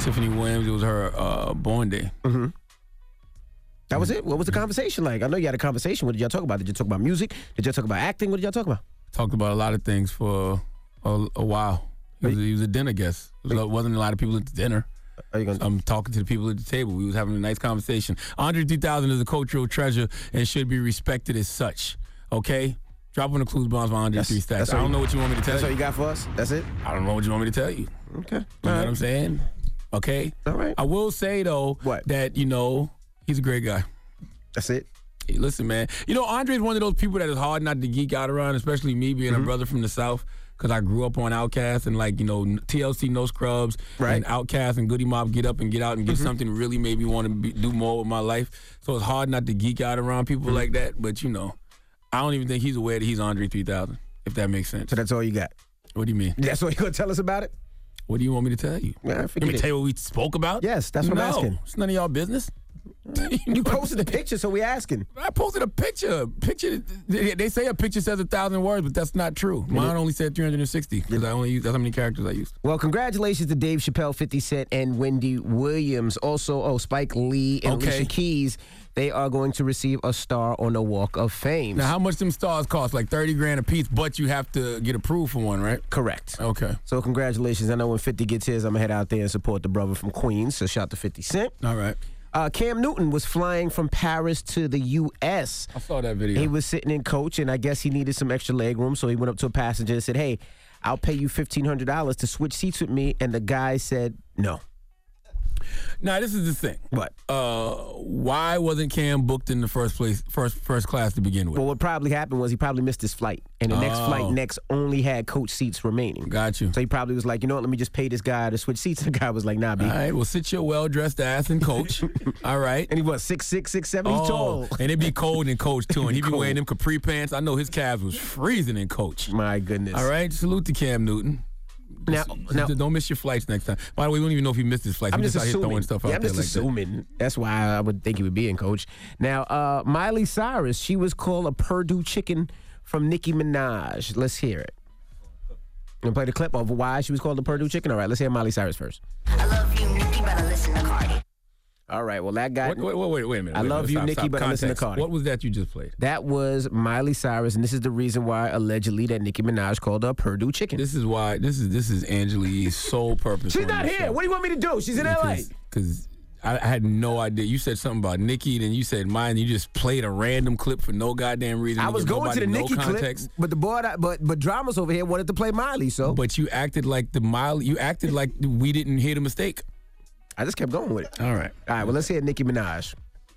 Tiffany Williams. It was her uh, born day. Mm-hmm. That was it. What was the conversation like? I know you had a conversation. What did y'all talk about? Did you talk about music? Did y'all talk about acting? What did y'all talk about? Talked about a lot of things for a, a while. He was, a dinner guest. There wasn't a lot of people at the dinner. Gonna? I'm talking to the people at the table. We was having a nice conversation. Andre 3000 is a cultural treasure and should be respected as such. Okay. Drop on the clues bombs for Andre That's- 3 stacks. I don't know what you want me to tell That's you. all you got for us? That's it? I don't know what you want me to tell you. Okay. You know what I'm saying? Okay. All right. I will say though What? that you know he's a great guy. That's it. Hey, listen, man. You know Andre is one of those people that is hard not to geek out around, especially me being Mm-hmm. a brother from the South. Cause I grew up on Outkast and like you know TLC No Scrubs Right. and Outkast and Goodie Mob Get Up and Get Out and get Mhm. something really made me want to be, do more with my life. So it's hard not to geek out around people Mm-hmm. like that. But you know, I don't even think he's aware that he's Andre 3000. If that makes sense. So that's all you got? What do you mean? That's all you gonna tell us about it? What do you want me to tell you? Yeah, Let forget me it. tell you what we spoke about. Yes, that's what no, I'm asking. It's none of y'all business. You posted the picture, so we asking. I posted a picture. Picture. They say a picture says a thousand words, but that's not true. Mine only said 360 because I only use that's how many characters I used. Well, congratulations to Dave Chappelle, 50 Cent, and Wendy Williams. Also, oh, Spike Lee and Okay. Alicia Keys. They are going to receive a star on the Walk of Fame. Now, how much them stars cost? Like 30 grand a piece, but you have to get approved for one, right? Correct. Okay. So congratulations. I know when 50 gets his, I'm going to head out there and support the brother from Queens. So shout out to 50 Cent. All right. Uh, Cam Newton was flying from Paris to the U.S. I saw that video. He was sitting in coach, and I guess he needed some extra leg room, so he went up to a passenger and said, "Hey, I'll pay you fifteen hundred dollars to switch seats with me." And the guy said, "No." Now, this is the thing. What? Uh, why wasn't Cam booked in the first place, first first class to begin with? Well, what probably happened was he probably missed his flight, and the next Oh. flight next only had coach seats remaining. Got you. So he probably was like, "You know what? Let me just pay this guy to switch seats." And the guy was like, "Nah, B." All right. Well, sit your well dressed ass and coach. All right. And he was six six six seven. He's Oh, tall. and it'd be cold in coach too, and he'd be Cold. wearing them capri pants. I know his calves was freezing in coach. My goodness. All right, salute to Cam Newton. Now, now don't miss your flights next time. By the way, we don't even know if he missed his flights. I'm We just, out here assuming. throwing stuff yeah, out I'm there just like that. assuming. That's why I would think he would be in coach. Now, uh, Miley Cyrus, she was called a Perdue chicken from Nicki Minaj. Let's hear it. And play the clip of why she was called a Perdue chicken. All right, let's hear Miley Cyrus first. I love you, Nicki, but I listen to Cardi. All right, well that got. Wait, wait, wait, wait a minute. I love minute. you, Stop, Nicki, stop. but I listen to Cardi. What was that you just played? That was Miley Cyrus, and this is the reason why allegedly that Nicki Minaj called up Perdue chicken. This is why. This is this is Angela's sole purpose. She's not here. show. What do you want me to do? She's in LA. Because I, I had no idea. You said something about Nicki, then you said mine. You just played a random clip for no goddamn reason. I was going to the Nicki no clip, but the boy, but but dramas over here wanted to play Miley, so. But you acted like the Miley. You acted like we didn't hear the mistake. I just kept going with it. All right. All right. Well, let's hear Nicki Minaj.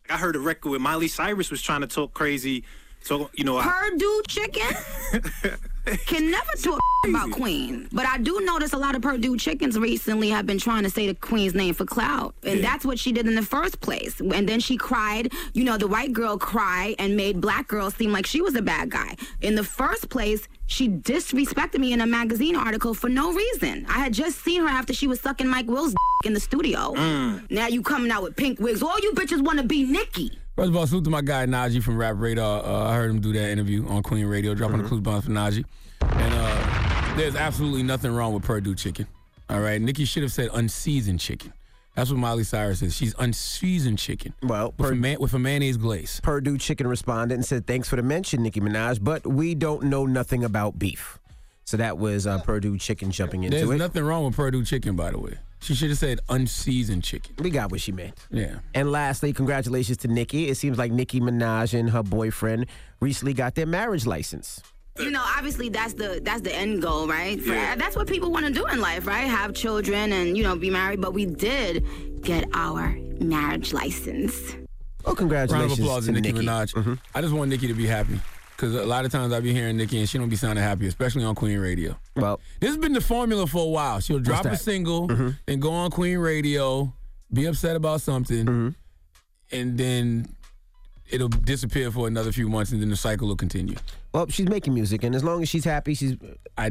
I heard a record where Miley Cyrus was trying to talk crazy. So you know, I, Perdue chicken can never talk about Queen, but I do notice a lot of Perdue chickens recently have been trying to say the Queen's name for clout, and that's what she did in the first place. And then she cried. You know, the white girl cried and made black girls seem like she was a bad guy. In the first place. She disrespected me in a magazine article for no reason. I had just seen her after she was sucking Mike Will's in the studio. Mm. Now you coming out with pink wigs. All you bitches want to be Nicki. First of all, salute to my guy Najee from Rap Radar. Uh, I heard him do that interview on Queen Radio, dropping Mm-hmm. the clues bombs for Najee. And uh, there's absolutely nothing wrong with Perdue chicken. All right, Nicki should have said unseasoned chicken. That's what Miley Cyrus is. She's unseasoned chicken. Well, with, a, man, with a mayonnaise glaze. Perdue Chicken responded and said, "Thanks for the mention, Nicki Minaj, but we don't know nothing about beef." So that was uh, Perdue Chicken jumping into There's it. There's nothing wrong with Perdue chicken, by the way. She should have said unseasoned chicken. We got what she meant. Yeah. And lastly, congratulations to Nicki. It seems like Nicki Minaj and her boyfriend recently got their marriage license. you know obviously that's the that's the end goal right For- that's what people want to do in life right have children and you know be married but we did get our marriage license Oh, congratulations Round of applause to to Nicki, Nicki. Minaj. Mm-hmm. I just want Nicki to be happy. Because a lot of times I be hearing Nicki and she don't be sounding happy, especially on Queen Radio. Well, this has been the formula for a while. She'll drop a single, Mhm. then go on Queen Radio, be upset about something, Mm-hmm. and then it'll disappear for another few months, and then the cycle will continue. Well, she's making music, and as long as she's happy, she's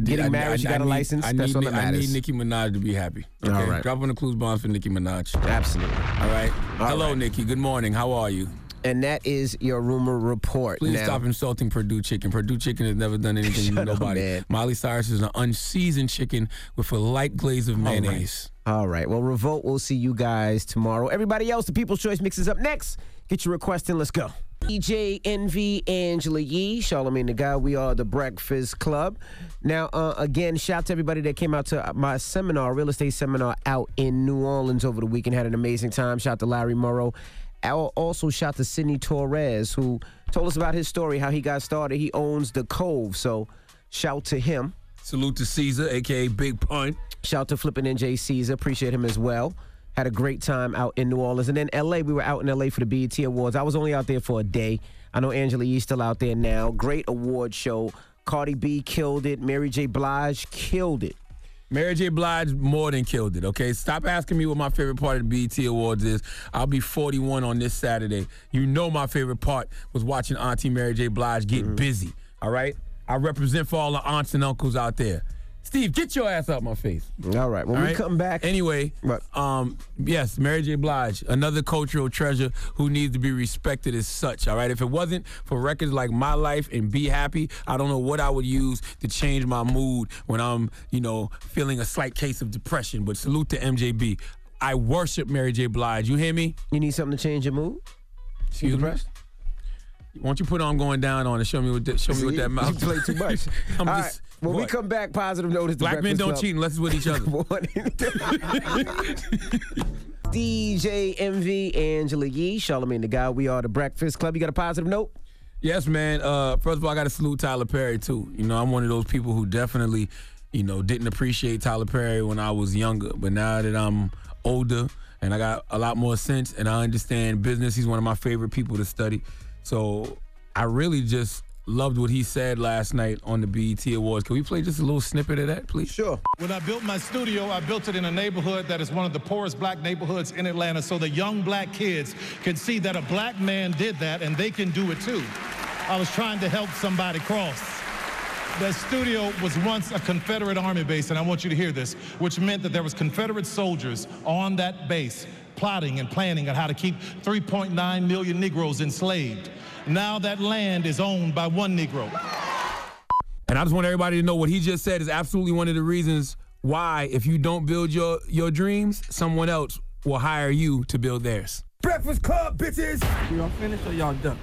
getting married. she got a need- license. I That's need, all that I need Nicki Minaj to be happy. All Okay? right. Drop on the clues bonds for Nicki Minaj. Absolutely. All right. All Hello, right. Nicki. Good morning. How are you? And that is your rumor report. Please now, stop insulting Perdue chicken. Perdue chicken has never done anything to up, nobody. man. Miley Cyrus is an unseasoned chicken with a light glaze of mayonnaise. All right. Well, Revolt, we'll see you guys tomorrow. Everybody else, the People's Choice Mix is up next. Get your request in. Let's go. DJ Envy, Angela Yee, Charlamagne the Guy. We are the Breakfast Club. Now, uh, again, shout to everybody that came out to my seminar, real estate seminar out in New Orleans over the weekend. Had an amazing time. Shout to Larry Morrow. Al- Also, shout to Sidney Torres, who told us about his story, how he got started. He owns the Cove. So, shout to him. Salute to Caesar, aka Big Pun. Shout to Flippin' NJ Caesar. Appreciate him as well. Had a great time out in New Orleans. And then LA, we were out in LA for the BET Awards. I was only out there for a day. I know Angela Yee's still out there now. Great award show. Cardi B killed it. Mary J. Blige killed it. Mary J. Blige more than killed it, okay? Stop asking me what my favorite part of the BET Awards is. I'll be 41 on this Saturday. You know my favorite part was watching Auntie Mary J. Blige get mm-hmm. busy, all right? I represent for all the aunts and uncles out there. Steve, get your ass out my face. All right. When All we right? come back. Anyway, but um, yes, Mary J. Blige, another cultural treasure who needs to be respected as such. All right. If it wasn't for records like My Life and Be Happy, I don't know what I would use to change my mood when I'm, you know, feeling a slight case of depression. But salute to MJB. I worship Mary J. Blige. You hear me? You need something to change your mood? Excuse me. depressed? Why don't you put on going down on and show me what that, show me what that mouth? You play too much. I'm All just. When we come back, positive notice. The Black men don't Club. cheat unless it's with each other. DJ Envy, Angela Yee, Charlamagne the Guy. We are the Breakfast Club. You got a positive note? Yes, man. Uh, first of all, I got to salute Tyler Perry too. You know, I'm one of those people who definitely, you know, didn't appreciate Tyler Perry when I was younger. But now that I'm older and I got a lot more sense and I understand business, he's one of my favorite people to study. So I really just loved what he said last night on the BET Awards. Can we play just a little snippet of that, please? Sure. When I built my studio, I built it in a neighborhood that is one of the poorest black neighborhoods in Atlanta so the young black kids can see that a black man did that and they can do it too. I was trying to help somebody cross. The studio was once a Confederate army base, and I want you to hear this, which meant that there was Confederate soldiers on that base plotting and planning on how to keep 3.9 million Negroes enslaved. Now that land is owned by one Negro. And I just want everybody to know what he just said is absolutely one of the reasons why, if you don't build your your dreams, someone else will hire you to build theirs. Breakfast Club, bitches! Y'all finished or y'all done?